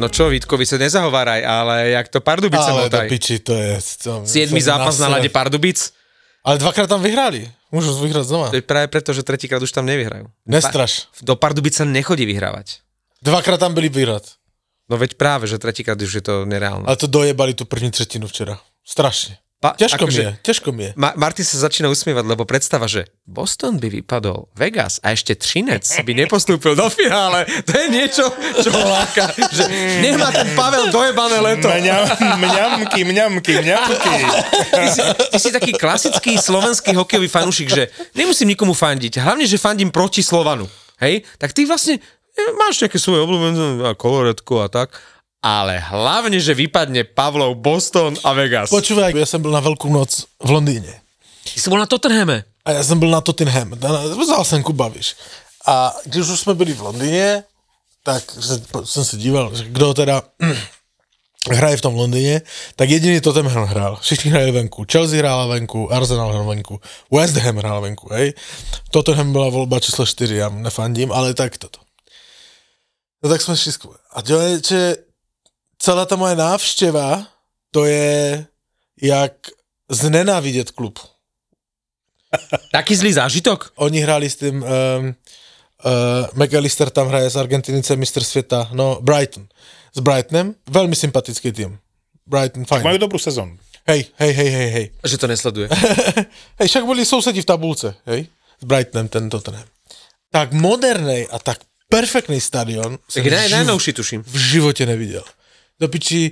B: No čo, Vítkovi sa nezahováraj, ale jak to Pardubice
D: Ale
B: motaj.
D: piči, to je... To,
B: Siedmy zápas na lade Pardubic.
D: Ale dvakrát tam vyhrali. Môžu vyhrať znova.
B: To je práve preto, že tretíkrát už tam nevyhrajú.
D: Nestraš.
B: Do Pardubic sa nechodí vyhrávať.
D: Dvakrát tam byli vyhrať.
B: No veď práve, že tretíkrát už je to nereálne.
D: Ale to dojebali tú první třetinu včera. Strašne.
B: Pa-
D: Ťažko mi
B: akože-
D: je, ťažko mi je.
B: Ma- Martin sa začína usmievať, lebo predstava, že Boston by vypadol, Vegas a ešte Trinec by nepostúpil do finále. To je niečo, čo láka. Že nemá ten Pavel dojebané leto.
C: Mňam, mňamky, mňamky, mňamky.
B: Ty si, ty si taký klasický slovenský hokejový fanúšik, že nemusím nikomu fandiť. Hlavne, že fandím proti Slovanu. Hej? Tak ty vlastne e, máš nejaké svoje obľúbené a koloretku a tak. Ale hlavne, že vypadne Pavlov, Boston a Vegas.
D: Počúvaj, ja som byl na Veľkú noc v Londýne.
B: Ty si bol na Tottenhame.
D: A ja som byl na Tottenham. Vzal jsem Kuba, víš. A když už jsme byli v Londýně, tak jsem se díval, že kdo teda hraje v tom Londýně, tak jediný Tottenham hrál. Všichni hrají venku. Chelsea hrála venku, Arsenal hrál venku, West Ham hrál venku, hej. Tottenham byla volba číslo 4, já mu nefandím, ale tak toto. No tak jsme šli skvěle. A že celá ta moje návštěva, to je jak znenávidět klub.
B: Taký zlý zážitok?
D: Oni hráli s tým, um, uh, McAllister tam hraje z Argentinice, mistr světa, no Brighton. S Brightonem, veľmi sympatický tým. Brighton, fajn.
C: Majú dobrú sezónu.
D: Hej, hej, hej, hej, hej.
B: Že to nesleduje.
D: hej, však boli sousedi v tabulce, hej, s Brightonem ten Tottenham. Tak modernej a tak perfektný stadion
B: Tak je naj, najnovší, tuším.
D: v životě neviděl. Do piči,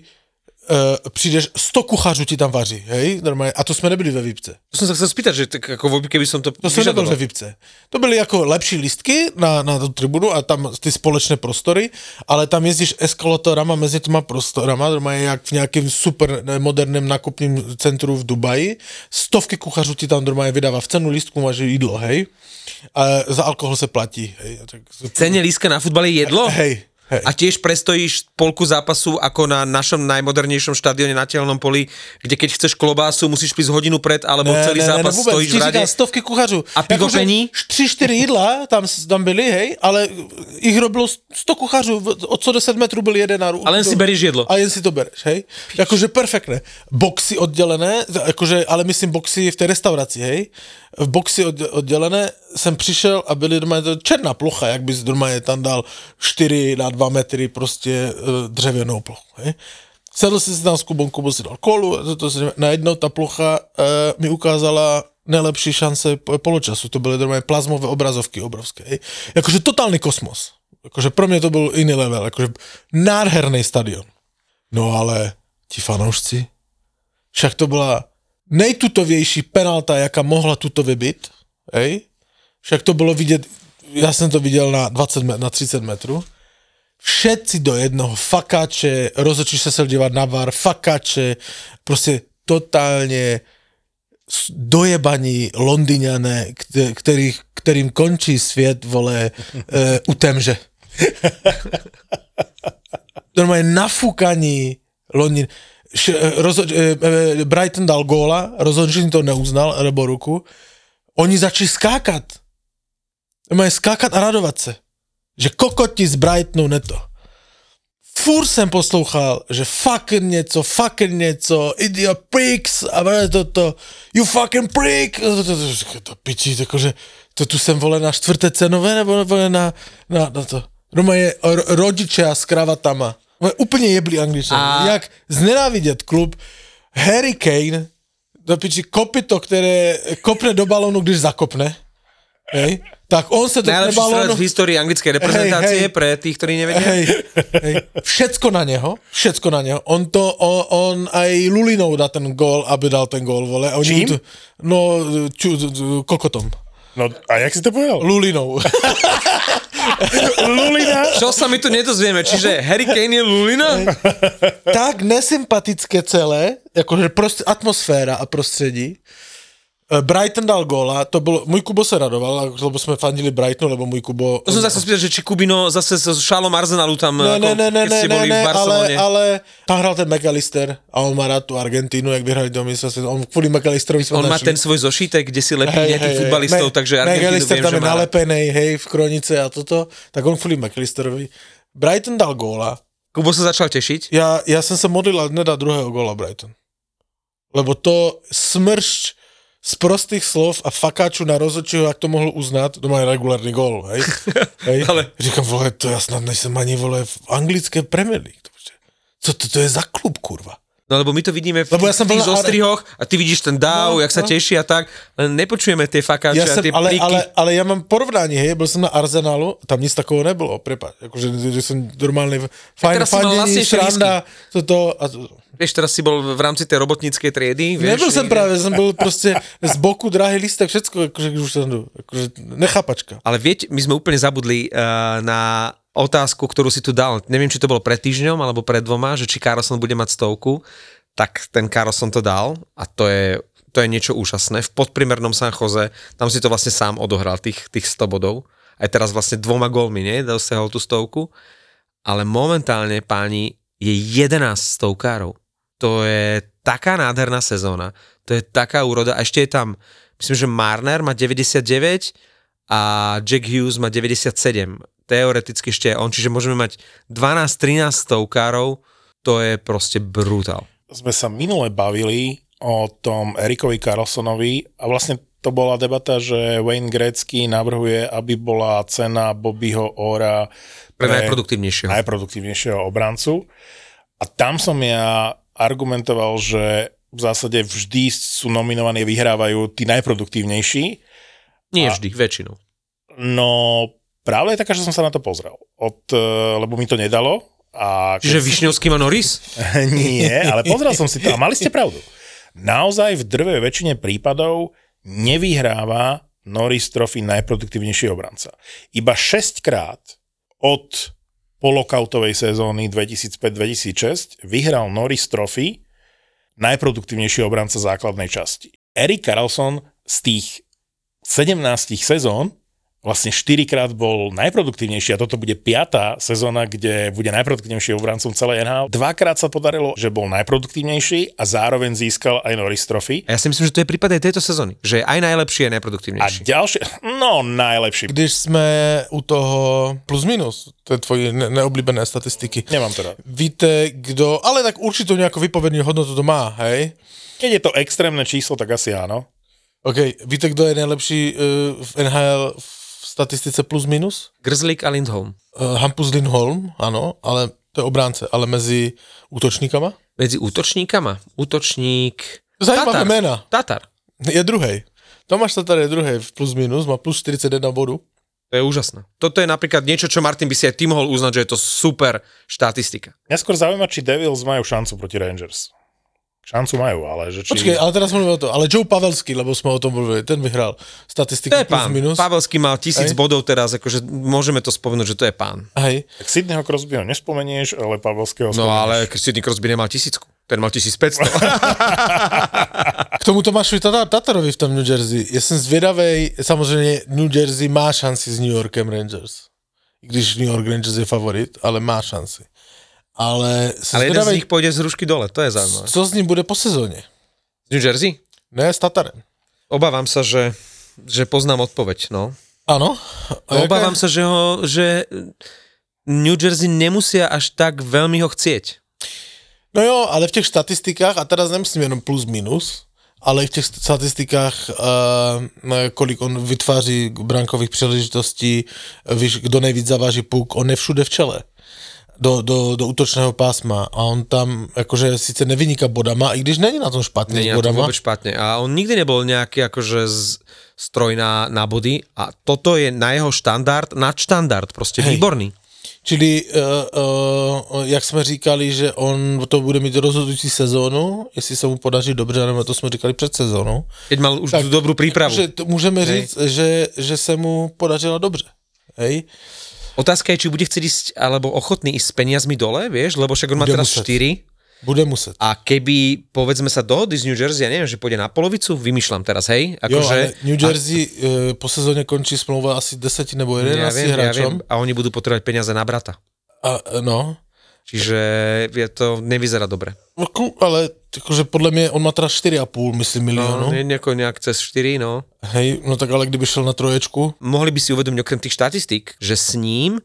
D: uh, přijdeš, 100 kuchařů ti tam vaří, hej, normálně, a to jsme nebyli ve Výpce.
B: To som sa chcel spýtať, že tak ako keby som to
D: To jsem nebyl ve Vipce. To byly jako lepší lístky na, na tu tribunu a tam ty společné prostory, ale tam jezdíš eskalatorama mezi těma prostorama, normálně jak v nějakém super moderném nákupním centru v Dubaji. Stovky kuchařů ti tam normálně vydává. V cenu lístku máš jídlo, hej. A za alkohol se platí, hej. Tak,
B: Cene líska na futbal je jedlo?
D: hej, hej.
B: A tiež prestojíš polku zápasu ako na našom najmodernejšom štadióne na telnom poli, kde keď chceš klobásu, musíš prísť hodinu pred, alebo celý zápas
D: vůbec.
B: stojíš
D: Ti
B: v rade.
D: stovky kuchařů.
B: A pivo pení?
D: Tři, čtyři jídla tam, tam byly, hej, ale jich robilo sto kuchařů, v- od co 10 metrů byl jeden na rů.
B: A len si berieš jedlo.
D: A jen si to bereš, hej. Jakože perfektné. Boxy oddělené, jakože, ale myslím boxy v té restauraci, hej. V odde- oddělené jsem přišel a byly doma černá plocha, jak bys doma je tam dal 4 na 2 metry prostě eh, dřevěnou plochu, hej. Sedl si tam s Kubou, Kubo si dal kolu, to, to najednou ta plocha uh, mi ukázala nejlepší šance po- poločasu. To byly normálně plazmové obrazovky obrovské. Hej. Jakože totálny kosmos. Jakože pro mě to byl jiný level. Jakože nádherný stadion. No ale ti fanoušci, však to byla nejtutovější penalta, jaká mohla tutově být. Hej? Však to bylo vidět, já jsem to viděl na, 20 met, na 30 metrů. Všetci do jednoho, fakáče, rozhodčí se se dívat na VAR, fakáče, prostě totálně dojebaní Londýňané, kte- kterých, kterým končí svět, vole, e, u temže. Normálně nafúkaní Londýn. E, rozho- e, e, Brighton dal góla, rozhodčí to neuznal, nebo ruku. Oni začali skákat. Normálně skákat a radovat se. Že kokoti z Brightonu neto. Furt jsem poslouchal, že fucking něco, fucking něco, idiot pricks a to to, you fucking prick, to, to, to, to, piči, jakože, to tu jsem vole na čtvrté cenové, nebo vole na, na, na to, Roma je ro- rodičia s kravatama, Vole, úplně jeblí angličan,
B: A-
D: jak znenávidět klub, Harry Kane, do piči kopito, které kopne do balónu, když zakopne, hej, tak on se do
B: Najlepší
D: balónu...
B: v histórii anglickej reprezentácie
D: Hej, hej.
B: pre tých, ktorí nevedia.
D: Hej, hej, všetko na neho, všetko na neho. On to, on, on aj Lulinou dá ten gól, aby dal ten gól, vole.
C: Čím?
D: To, no, ču, kokotom.
C: No a jak si to povedal?
D: Lulinou.
C: Lulina?
B: Čo sa my tu nedozvieme? Čiže Harry Kane je Lulina?
D: tak nesympatické celé, jakože prost, atmosféra a prostředí. Eh, Brighton dal góla, to bolo, môj Kubo sa radoval, lebo sme fandili Brightonu, lebo môj Kubo...
B: To som sa chcel spýtať, že či Kubino zase so šálom Arsenalu tam,
D: Ne,
B: ako,
D: ne, ne, ne,
B: keď ste boli
D: ne,
B: v
D: ale,
B: Barcelone.
D: ale tam hral ten McAllister a on má rád tú Argentínu, jak vyhrali do mistrovství. On kvôli McAllisterovi sme
B: On má
D: našli.
B: ten svoj zošítek, kde si lepí nejakých futbalistov,
D: Me-
B: takže Argentínu
D: McAllister
B: viem,
D: tam je
B: má
D: nalepený, hej, v Kronice a toto, tak on kvôli McAllisterovi. Brighton dal góla,
B: Kubo sa začal tešiť.
D: Já, já jsem se modlil, ale nedá druhého gola Brighton. Lebo to smršť z prostých slov a fakáču na rozhodčího, jak to mohl uznat, to má regulárny gól, hej? hej?
B: Ale-
D: Říkám, vole, to já snad nejsem ani, vole, v anglické Premier League. Co to, to je za klub, kurva?
B: No lebo my to vidíme v
D: Lebo ja som bol
B: tých zostrihoch a ty vidíš ten dáv,
D: No,
B: jak sa
D: no.
B: teší a tak, len nepočujeme tie fakáče
D: Já
B: a tie
D: ale,
B: pliky.
D: ale, ale já mám porovnání, hej, byl jsem na Arsenalu, tam nic takového nebylo, prepáč, jakože že jsem normálny, fajn,
B: vlastnejšie
D: sranda, toto, a to,
B: Vieš, teraz si bol v rámci tej robotníckej triedy. Vieš,
D: Nebyl jsem
B: niekde.
D: právě, jsem byl prostě z boku drahý lístek, všecko, akože už jsem, akože nechápačka.
B: Ale viete, my sme úplne zabudli uh, na otázku, ktorú si tu dal. Neviem, či to bolo pred týždňom alebo pred dvoma, že či Carlson bude mať stovku. Tak ten Carlson to dal a to je, to je niečo úžasné. V podprimernom San Jose, tam si to vlastne sám odohral, tých, tých 100 bodov. Aj teraz vlastne dvoma gólmi, nie? Dosiahol tú stovku. Ale momentálne, páni, je 11 stovkárov. To je taká nádherná sezóna. To je taká úroda. A ešte je tam, myslím, že Marner má 99 a Jack Hughes má 97. Teoreticky ešte on, čiže môžeme mať 12-13 stovkárov, to je proste brutál.
C: sme sa minule bavili o tom Erikovi Carlsonovi a vlastne to bola debata, že Wayne Gretzky navrhuje, aby bola cena Bobbyho Ora
B: Pre najproduktívnejšieho.
C: najproduktívnejšieho obrancu. A tam som ja argumentoval, že v zásade vždy sú nominovaní a vyhrávajú tí najproduktívnejší.
B: Nie
C: A-
B: vždy, väčšinou.
C: No pravda je taká, že som sa na to pozrel. Od, eh, lebo mi to nedalo. A
B: Čiže Višňovský má Norris?
C: Nie, ale pozrel som si to a mali ste pravdu. Naozaj v drvej väčšine prípadov nevyhráva Norris Trophy najproduktívnejší obranca. Iba 6 krát od polokautovej sezóny 2005-2006 vyhral Norris Trophy najproduktívnejší obranca základnej časti. Erik Carlson z tých 17 sezón vlastne 4 krát bol najproduktívnejší a toto bude piatá sezóna, kde bude najproduktívnejší obrancom celej NHL. Dvakrát sa podarilo, že bol najproduktívnejší a zároveň získal aj Norris Trophy.
B: A ja si myslím, že to je prípad aj tejto sezóny. Že je aj najlepší, aj
C: A
B: najproduktívnejší.
C: ďalšie, no najlepší.
D: Když jsme u toho plus minus, to je tvoje ne- neoblíbené statistiky.
C: Nemám to rád.
D: Víte, kdo, ale tak určitě nějakou vypovědní hodnotu to má, hej?
C: Keď je to extrémne číslo, tak asi áno.
D: OK, víte, kdo je nejlepší uh, v NHL v statistice plus minus?
B: Grzlik a Lindholm.
D: Uh, Hampus Lindholm, ano, ale to je obránce, ale mezi útočníkama?
B: Medzi útočníkama. Útočník...
D: Zajímavé
B: Tatar.
D: jména.
B: Tatar.
D: Je druhý. Tomáš Tatar je druhý v plus minus, má plus 41 bodu.
B: To je úžasné. Toto je napríklad niečo, čo Martin by si aj ty mohol uznať, že je to super štatistika.
C: Mňa skôr zaujíma, či Devils majú šancu proti Rangers. Šancu majú, ale že či...
D: Počkej, ale teraz mluvíme o to. Ale Joe Pavelský, lebo jsme o tom mluvili, ten vyhrál statistiky
B: To je
D: plus
B: pán.
D: minus.
B: Pavelský mal tisíc
D: Hej.
B: bodov teraz, akože môžeme to spomenúť, že to je pán.
D: Hej.
C: Tak Sydneyho Crosbyho nespomenieš, ale Pavelského
B: No
C: spomenieš.
B: ale Sidney Crosby nemal tisícku. Ten mal 1500.
D: K tomu Tomášovi Tatar, Tatarovi v tom New Jersey. Já jsem zvědavej, samozřejmě New Jersey má šanci s New Yorkem Rangers. I když New York Rangers je favorit, ale má šanci. Ale
B: Ale jeden z
D: zvědavej,
B: nich pôjde z hrušky dole, to je zaujímavé.
D: co s ním bude po sezóně.
B: Z New Jersey?
D: Ne, s Tatarem.
B: Obávam sa, že, že poznám odpoveď, no.
D: Ano. A
B: Obávam sa, že, ho, že New Jersey nemusia až tak veľmi ho chcieť.
D: No jo, ale v těch statistikách, a teraz nemyslím jenom plus minus, ale v těch statistikách, uh, kolik on vytváří brankových příležitostí, víš, kdo nejvíc zaváží puk, on je všude v čele do, do, do útočného pásma a on tam akože sice nevyniká bodama, i když není na tom špatně
B: Nie
D: s bodama.
B: vôbec špatne. A on nikdy nebol nejaký akože z, stroj na, na body a toto je na jeho štandard, nadštandard, proste
D: Hej.
B: výborný.
D: Čili, uh, uh, jak jsme říkali, že on to bude mít rozhodující sezónu, jestli se mu podaří dobře, nebo to jsme říkali před sezónou.
B: Keď mal už
D: Tak,
B: dobrú prípravu.
D: Že můžeme
B: Hej.
D: říct, že, že se mu podařilo dobře. Hej?
B: Otázka je, či bude chcieť ísť, alebo ochotný ísť s peniazmi dole, vieš, lebo však on má teraz
D: muset.
B: 4
D: Bude muset.
B: a keby, povedzme sa, dohody z New Jersey, ja neviem, že pôjde na polovicu, vymýšľam teraz, hej?
D: Jo,
B: Akože,
D: ale New Jersey e, po sezóně končí smlouva asi 10 nebo 11
B: ja viem, ja
D: hráčom.
B: viem, a oni budú potrebovať peniaze na brata.
D: A, e, no,
B: Čiže je to nevyzerá dobre.
D: No, ale akože podle mě on má teda 4,5 myslím
B: No,
D: miliónu.
B: no. nejako nejak cez 4, no.
D: Hej, no tak ale kdyby šel na troječku,
B: Mohli by si uvedomiť okrem tých štatistík, že s ním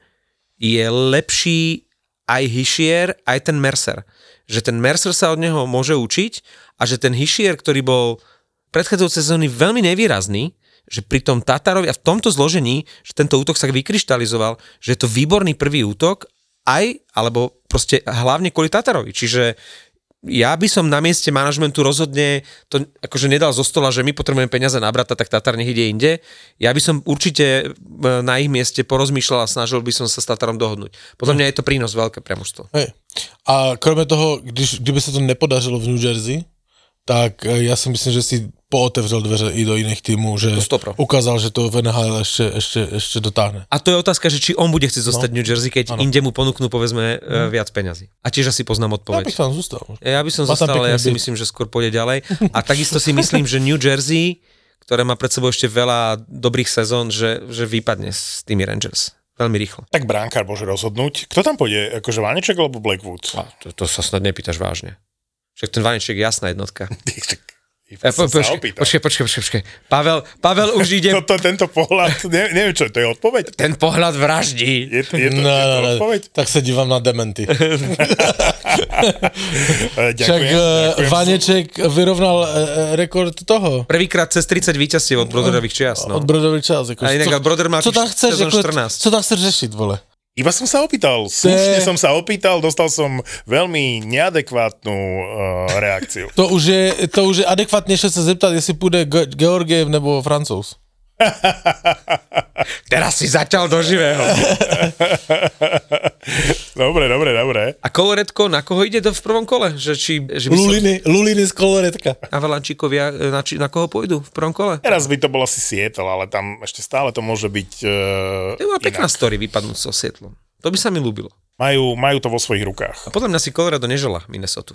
B: je lepší aj Hischier, aj ten Mercer. Že ten Mercer sa od neho môže učiť a že ten Hischier, ktorý bol predchádzajúce sezóny veľmi nevýrazný, že pri tom Tatarovi a v tomto zložení, že tento útok sa vykryštalizoval, že je to výborný prvý útok, aj, alebo proste hlavne kvôli Tatarovi. Čiže ja by som na mieste manažmentu rozhodne to akože nedal zo stola, že my potrebujeme peniaze na brata, tak Tatar nech ide inde. Ja by som určite e, na ich mieste porozmýšľal a snažil by som sa s Tatarom dohodnúť. Podľa mňa je to prínos veľké pre mužstvo.
D: Hej. A kromě toho, když, kdyby se to nepodařilo v New Jersey, tak eh, ja si myslím, že si pootevřel dveře i do iných týmů, že
B: To
D: ukázal, že to v NHL ešte, ešte, ešte dotáhne.
B: A to je otázka, že či on bude chcieť zostať v New Jersey, keď
D: Áno.
B: inde mu ponúknú povedzme e, viac peňazí. A tiež asi poznám
D: Ja bych
B: odpoveď.
D: tam zostal.
B: Ja by som
D: Má
B: zostal, ale ja si
D: byt.
B: myslím, že skôr pôjde ďalej. A takisto si myslím, že New Jersey, ktoré má pred sebou ešte veľa dobrých sezón, že, že vypadne s tými Rangers. Veľmi rýchlo.
C: Tak bránkár môže rozhodnúť. Kto tam pôjde? Akože Vaneček alebo Blackwood?
B: A to, to sa snad nepýtaš vážne. Však ten Vaneček je jasná jednotka.
C: Ja,
B: E, po, počkej, počkej, počkej, počkej, počkej. Pavel, Pavel už ide...
C: Toto, tento pohľad, ne, neviem čo, to je odpoveď?
B: Ten pohľad vraždí.
C: Je, je, to,
D: No,
C: je to
D: no, no,
C: odpoveď?
D: tak se dívám na dementy.
C: Eh,
D: Však
C: Ďakujem,
D: eh,
C: ďakujem.
D: Vaneček vyrovnal eh, eh, rekord toho.
B: Prvýkrát cez 30 víťazstiev od Broderových čias. No.
D: Od Brodový čas. Jako,
B: A inak, ale Broder má
D: co tam chceš,
B: sezón
D: jako,
B: 14.
D: co tam chceš řešiť, vole?
C: Iba som sa opýtal, slušne som sa opýtal, dostal som veľmi neadekvátnu uh, reakciu.
D: To už je, to už je adekvátnější se zeptat, jestli půjde Ge- Georgiev nebo Francouz.
B: Teraz si začal do živého.
C: Dobre, dobre, dobre.
B: A Koloretko, na koho ide do v prvom kole? Že, či, že by som...
D: Luliny, Luliny z koloretka.
B: Avalančíkovia, e, na, či, na koho pôjdu v prvom kole?
C: Teraz by to bol asi Seattle, ale tam ešte stále to môže byť uh,
B: To je bola pekná
C: inak.
B: story vypadnúť so Sietlom. To by sa mi ľúbilo.
C: Majú, majú to vo svojich rukách.
B: A podľa mňa si Colorado nežela Minnesota.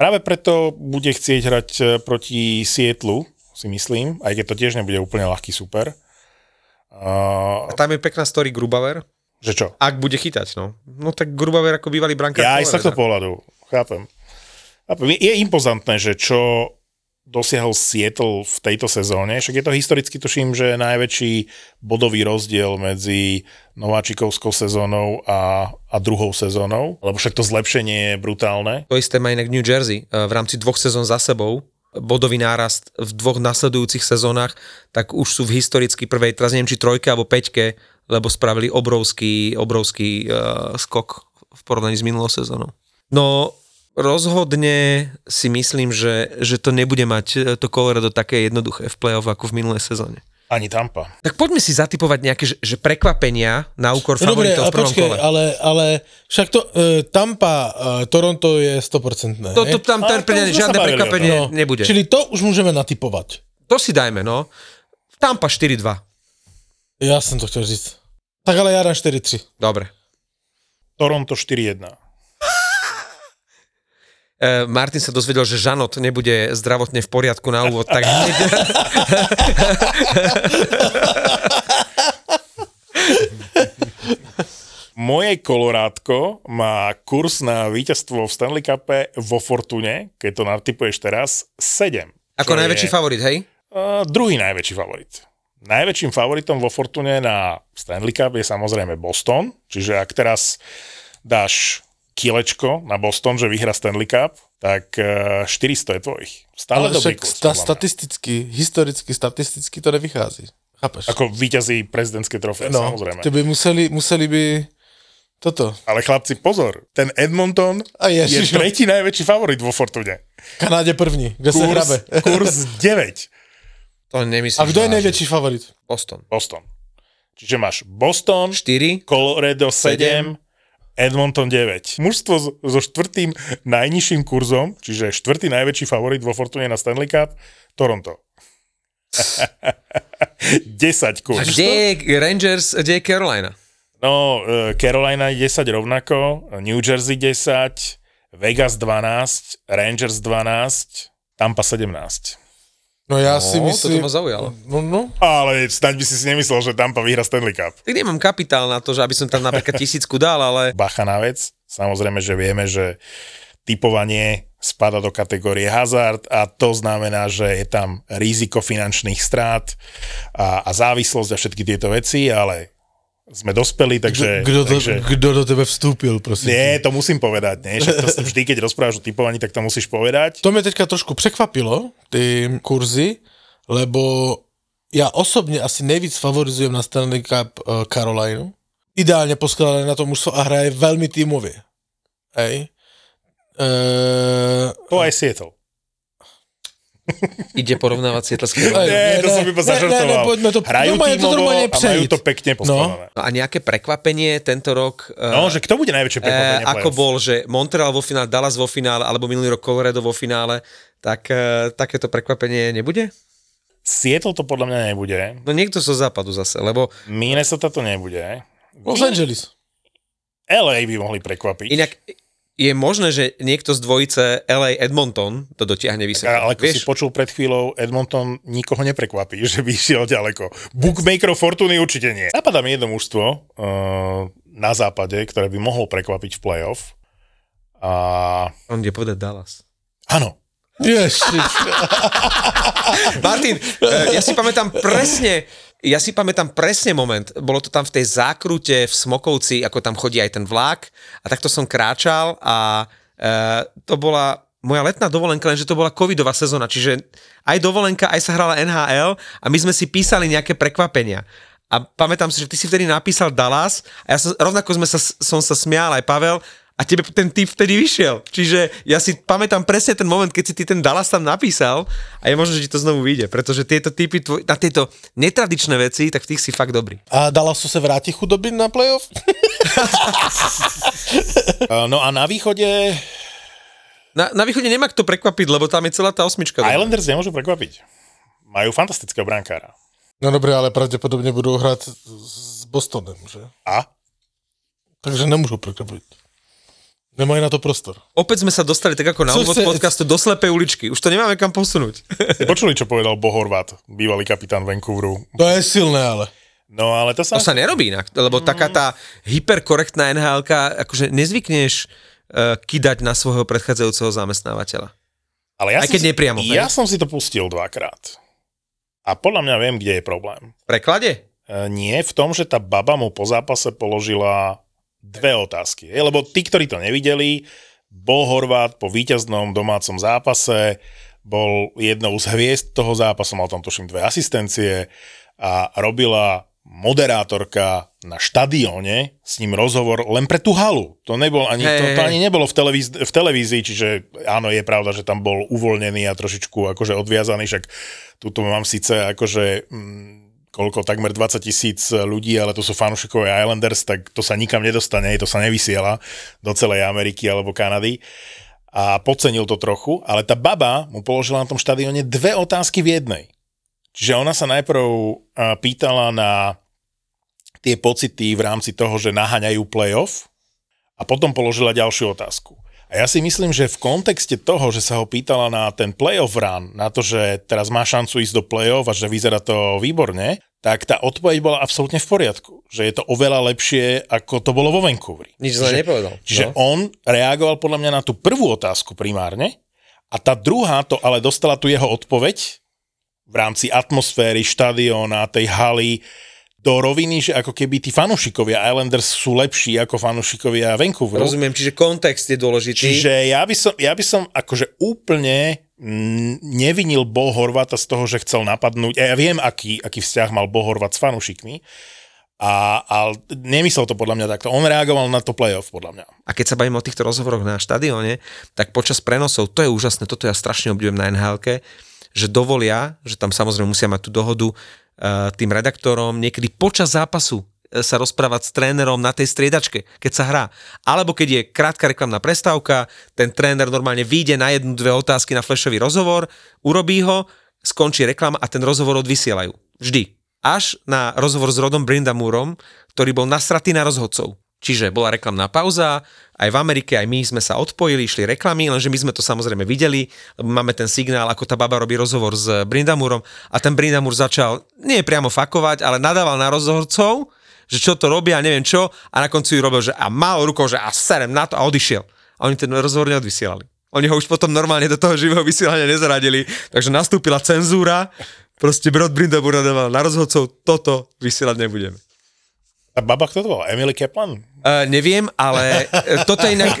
C: Práve preto bude chcieť hrať eh, proti Sietlu, si myslím, aj keď to tiež nebude úplne ľahký super. Uh,
B: A tam je pekná story Grubauer.
C: že čo?
B: Ak bude chytať, no. No tak Grubauer ako bývalý brankár.
C: Ja aj z
B: Colorada.
C: pohľadu, chápem. chápem. Je, je impozantné, že čo dosiahol Seattle v tejto sezóne, však je to historicky, tuším, že najväčší bodový rozdiel medzi nováčikovskou sezónou a, a druhou sezónou, lebo však to zlepšenie je brutálne.
B: To isté má inak New Jersey. E, V rámci dvoch sezón za sebou bodový nárast v dvoch nasledujúcich sezónach, tak už sú v historicky prvej, teraz neviem, či trojke alebo peťke, lebo spravili obrovský, obrovský uh, skok v porovnaní s minulou sezónou. No, rozhodne si myslím, že, že to nebude mať e, to Colorado také jednoduché v play-off ako v minulej sezóne.
C: Ani Tampa.
B: Tak poďme si zatypovať nejaké že, že prekvapenia na úkor
D: No dobre,
B: favoritov
D: ale
B: v prvom
D: počkej,
B: kole.
D: ale, ale však to, uh, Tampa, uh, Toronto je 100%.
B: To, to, tam ten, pre žiadne prekvapenie
D: No,
B: nebude.
D: Čili to už môžeme natypovať.
B: To si dajme, no. Tampa 4-2.
D: Ja som to chcel říct. Tak ale ja dám 4-3.
B: Dobre.
C: Toronto 4-1.
B: E, Martin sa dozvedel, že Žanot nebude zdravotne v poriadku na úvod, tak hneď...
C: Moje Kolorátko má kurz na víťazstvo v Stanley Cupe vo Fortune, keď to natypuješ teraz, 7.
B: Ako najväčší
C: je,
B: favorit, hej?
C: Uh, druhý najväčší favorit. Najväčším favoritom vo Fortune na Stanley Cup je samozrejme Boston, čiže ak teraz dáš kilečko na Boston, že vyhra Stanley Cup, tak uh, 400 je tvojich. Stále
D: Ale
C: dobrý
D: však
C: kurz.
D: sta- statisticky, historicky, statisticky to nevychází. Chápeš?
C: Ako víťazí prezidentské trofé,
D: no,
C: samozrejme.
D: ty by museli, museli by toto.
C: Ale chlapci, pozor, ten Edmonton
D: A
C: je
D: ježiš,
C: tretí najväčší favorit vo Fortune.
D: Kanáde první, kde sa
C: Kurs,
D: hrabe.
C: kurs 9.
B: To nemyslím.
D: A kto je najväčší favorit?
B: Boston.
C: Boston. Čiže máš Boston,
B: 4.
C: Colorado 7, Edmonton 9. Mužstvo so, štvrtým najnižším kurzom, čiže štvrtý najväčší favorit vo Fortune na Stanley Cup, Toronto. 10
B: A
C: kurz.
B: kde je Rangers, kde je Carolina?
C: No, eh, Carolina je 10 rovnako, New Jersey 10, Vegas 12, Rangers 12, Tampa 17.
D: No ja
B: No,
D: si
B: toto
D: myslím...
B: ma zaujalo.
D: No, no.
C: Ale snáď by si si nemyslel, že Tampa vyhra Stanley Cup.
B: Tak nemám kapitál na to, že aby som tam napríklad tisícku dal, ale
C: bacha na vec. Samozrejme, že vieme, že typovanie spada do kategórie hazard a to znamená, že je tam riziko finančných strát a, a závislosť a všetky tieto veci, ale sme dospeli, takže...
D: Kdo, do,
C: takže...
D: kdo do tebe vstúpil, prosím?
C: Nie, to musím povedať, nie? Však to vždy, keď rozprávaš o typovaní, tak to musíš povedať.
D: To mě teďka trošku překvapilo, ty kurzy, lebo já osobně asi nejvíc favorizujem na Stanley Cup uh, Carolinu. Ideálně poskladané na to mužstvo a hraje velmi týmově. Hej. Uh,
C: To aj Seattle.
B: Ide porovnávať
D: Aj,
C: Nie, to
D: ne,
C: som iba zažartoval.
D: ne, ne, poďme to-
C: Hrajú
D: normálne to normálne
C: a majú to pekne poskladané.
B: No a nejaké prekvapenie tento rok? eh,
C: No, že kto bude najväčšie prekvapenie
B: Eh, ako bol, že Montreal vo finále, Dallas vo finále, alebo minulý rok Colorado vo finále, tak eh, takéto prekvapenie nebude?
C: Seattle to podľa mňa nebude.
B: No niekto zo západu zase, lebo
C: Minnesota to nebude.
D: Los Angeles.
C: LA by mohli prekvapiť.
B: inak je možné, že niekto z dvojice LA Edmonton to dotiahne vysoko.
C: ale ako si
B: Vieš,
C: počul pred chvíľou, Edmonton nikoho neprekvapí, že by išiel ďaleko. Bookmakerov Fortuny určite nie. Napadá mi jedno mužstvo uh, na západe, ktoré by mohlo prekvapiť v playoff. A
B: on ide povedať Dallas.
C: áno,
D: Ježiš.
B: Martin, eh, ja si pamätám presne, ja si pamätám presne moment, bolo to tam v tej zákrute v Smokovci, ako tam chodí aj ten vlak a takto som kráčal a e, to bola moja letná dovolenka, lenže to bola covidová sezóna, čiže aj dovolenka, aj sa hrala NHL a my sme si písali nejaké prekvapenia. A pamätám si, že ty si vtedy napísal Dallas a ja som, rovnako sme sa, som sa smial aj Pavel a tebe ten typ vtedy vyšiel. Čiže ja si pamätám presne ten moment, keď si ty ten Dallas tam napísal a je možné, že ti to znovu vyjde, pretože tieto typy, tvoj, na tieto netradičné veci, tak v tých si fakt dobrý.
D: A Dallasu se vrátí chudoby na playoff?
C: No a na východe
B: Na, na východe nemá kto prekvapiť, lebo tam je celá tá osmička. doma.
C: Islanders nemôžu prekvapiť. Majú fantastického brankára.
D: No dobré, ale pravděpodobně budou hrát s Bostonem, že?
C: A?
D: Takže nemůžou překvapit. Nemají na to prostor.
B: Opäť sme sa dostali tak ako na úvod podcastu do slepej uličky. Už to nemáme kam posunúť.
C: Ste počuli, čo povedal Bohorvat, bývalý kapitán Vancouveru?
D: To je silné, ale.
C: No ale to sa...
B: To sa nerobí inak, lebo taká tá hyperkorektná nhl akože nezvykneš uh, kidať na svojho predchádzajúceho zamestnávateľa.
C: ale ja
B: aj
C: som
B: keď
C: si-
B: nepriamo?
C: Ja som si to pustil dvakrát. A podľa mňa viem, kde je problém.
B: V preklade?
C: E, nie v tom, že tá baba mu po zápase položila dve otázky. Lebo tí, ktorí to nevideli, bol Horvát po víťaznom domácom zápase, bol jednou z hviezd toho zápasu, mal tam tuším dve asistencie a robila moderátorka na štadióne s ním rozhovor len pre tú halu. To, nebol ani,
B: Hej,
C: to, to ani nebolo v, televíz, v televízii, čiže áno, je pravda, že tam bol uvoľnený a trošičku akože odviazaný, však tuto mám síce akože mm, koľko, takmer 20 tisíc ľudí, ale to sú fanúšikovia Islanders, tak to sa nikam nedostane, to sa nevysiela do celej Ameriky alebo Kanady. A podcenil to trochu, ale tá baba mu položila na tom štadióne dve otázky v jednej. Čiže ona sa najprv a, pýtala na tie pocity v rámci toho, že naháňajú playoff a potom položila ďalšiu otázku. A ja si myslím, že v kontexte toho, že sa ho pýtala na ten playoff run, na to, že teraz má šancu ísť do playoff a že vyzerá to výborne, tak tá odpoveď bola absolútne v poriadku. Že je to oveľa lepšie, ako to bolo vo Vancouveri.
B: Nič zle nepovedal.
C: Čiže
B: no.
C: on reagoval podľa mňa na tú prvú otázku primárne a tá druhá to ale dostala tu jeho odpoveď v rámci atmosféry, štadióna, tej haly do roviny, že ako keby tí fanúšikovia Islanders sú lepší ako fanúšikovia Vancouveru.
B: Rozumiem, čiže kontext je dôležitý.
C: Čiže ja by som, ja by som akože úplne nevinil Bo Horvata z toho, že chcel napadnúť. Ja viem, aký, aký vzťah mal Bo Horvat s fanúšikmi, a, a nemyslel to podľa mňa takto. On reagoval na to playoff, podľa mňa.
B: A keď sa bavíme o týchto rozhovoroch na štadióne, tak počas prenosov, to je úžasné, toto ja strašne obdivujem na nhl že dovolia, že tam samozrejme musia mať tú dohodu tým redaktorom, niekedy počas zápasu eh, sa rozprávať s trénerom na tej striedačke, keď sa hrá. Alebo keď je krátka reklamná prestávka, ten tréner normálne vyjde na jednu, dve otázky na flashový rozhovor, urobí ho, skončí reklama a ten rozhovor odvysielajú. Vždy. Až na rozhovor s Rodom Brindamúrom, ktorý bol nasratý na rozhodcov. Čiže bola reklamná pauza, aj v Amerike, aj my sme sa odpojili, išli reklamy, lenže my sme to samozrejme videli, máme ten signál, ako tá baba robí rozhovor s Brindamúrom a ten Brindamúr začal nie priamo fakovať, ale nadával na rozhodcov, že čo to robia, neviem čo, a na konci ju robil, že a mal rukou, že a serem na to a odišiel. A oni ten rozhovor neodvysielali. Oni ho už potom normálne do toho živého vysielania nezaradili, takže nastúpila cenzúra, proste Brod Brindamúr nadával na rozhodcov, toto vysielať nebudeme.
C: Tá baba, kto to bol? Emily Kaplan?
B: Uh, neviem, ale uh, toto je inak,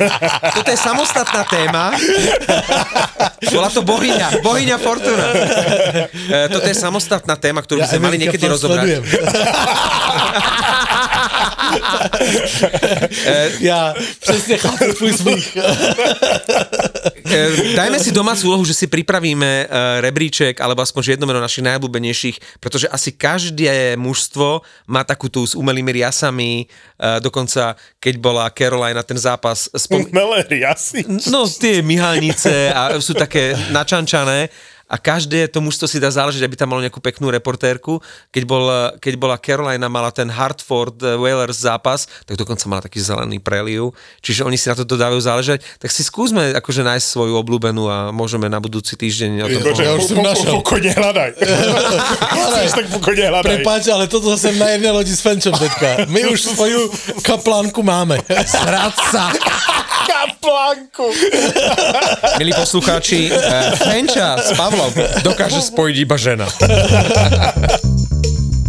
B: toto je samostatná téma. Bola to bohyňa, bohyňa Fortuna. Uh, toto je samostatná téma, ktorú by sme mali
D: Amerika
B: niekedy
D: fakt
B: rozobrať.
D: ja přesně chápu tvůj smích.
B: E, Dajme si domácu úlohu, že si pripravíme e, rebríček alebo aspoň že jedno meno našich najobľúbenejších, pretože asi každé mužstvo má takú tú s umelými riasami, e, dokonca keď bola Caroline na ten zápas spom-
C: Umelé riasy.
B: No, tie myhalnice a sú také načančané a každé to mužstvo si dá záležiť, aby tam malo nejakú peknú reportérku. Keď, bol, keď bola Carolina, mala ten Hartford eh, Whalers zápas, tak dokonca mala taký zelený preliu, čiže oni si na to dávajú záležať. Tak si skúsme akože nájsť svoju obľúbenú a môžeme na budúci týždeň o tom
C: Akože
B: povedať.
D: už som našiel.
C: Pokojne hľadaj. Tak pokojne hľadaj.
D: Prepáč, ale toto jsem na jedné lodi s Fenčom teďka. My už svoju kaplánku máme.
B: Radca!
C: Kaplánku.
B: Milí poslucháči, eh, Fenča s Pavlom dokáže spojiť iba žena.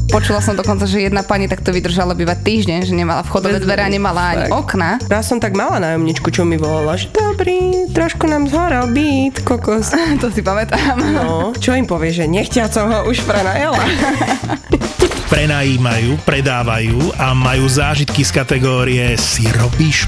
F: Počula som dokonca, že jedna pani takto vydržala bývať týždeň, že nemala vchodové dvere a nemala ani
G: Tak.
F: okna.
G: Raz som tak mala nájomničku, čo mi volala, že dobrý, trošku nám zhorel byt, kokos.
F: To si pamätám.
G: No, čo im povie, že nechťa som ho už prenajela.
E: Prenajímajú, predávajú a majú zážitky z kategórie si robíš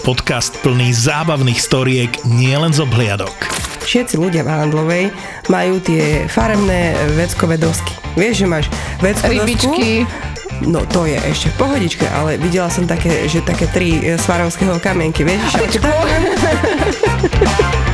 E: podcast plný zábavných storiek nielen z obhliadok.
G: Všetci ľudia v Handlovej majú tie farebné veckové dosky. Vieš, že máš veckové
F: Rybičky.
G: No to je ešte v pohodičke, ale videla som také, že také tri e, svarovského kamienky, vieš?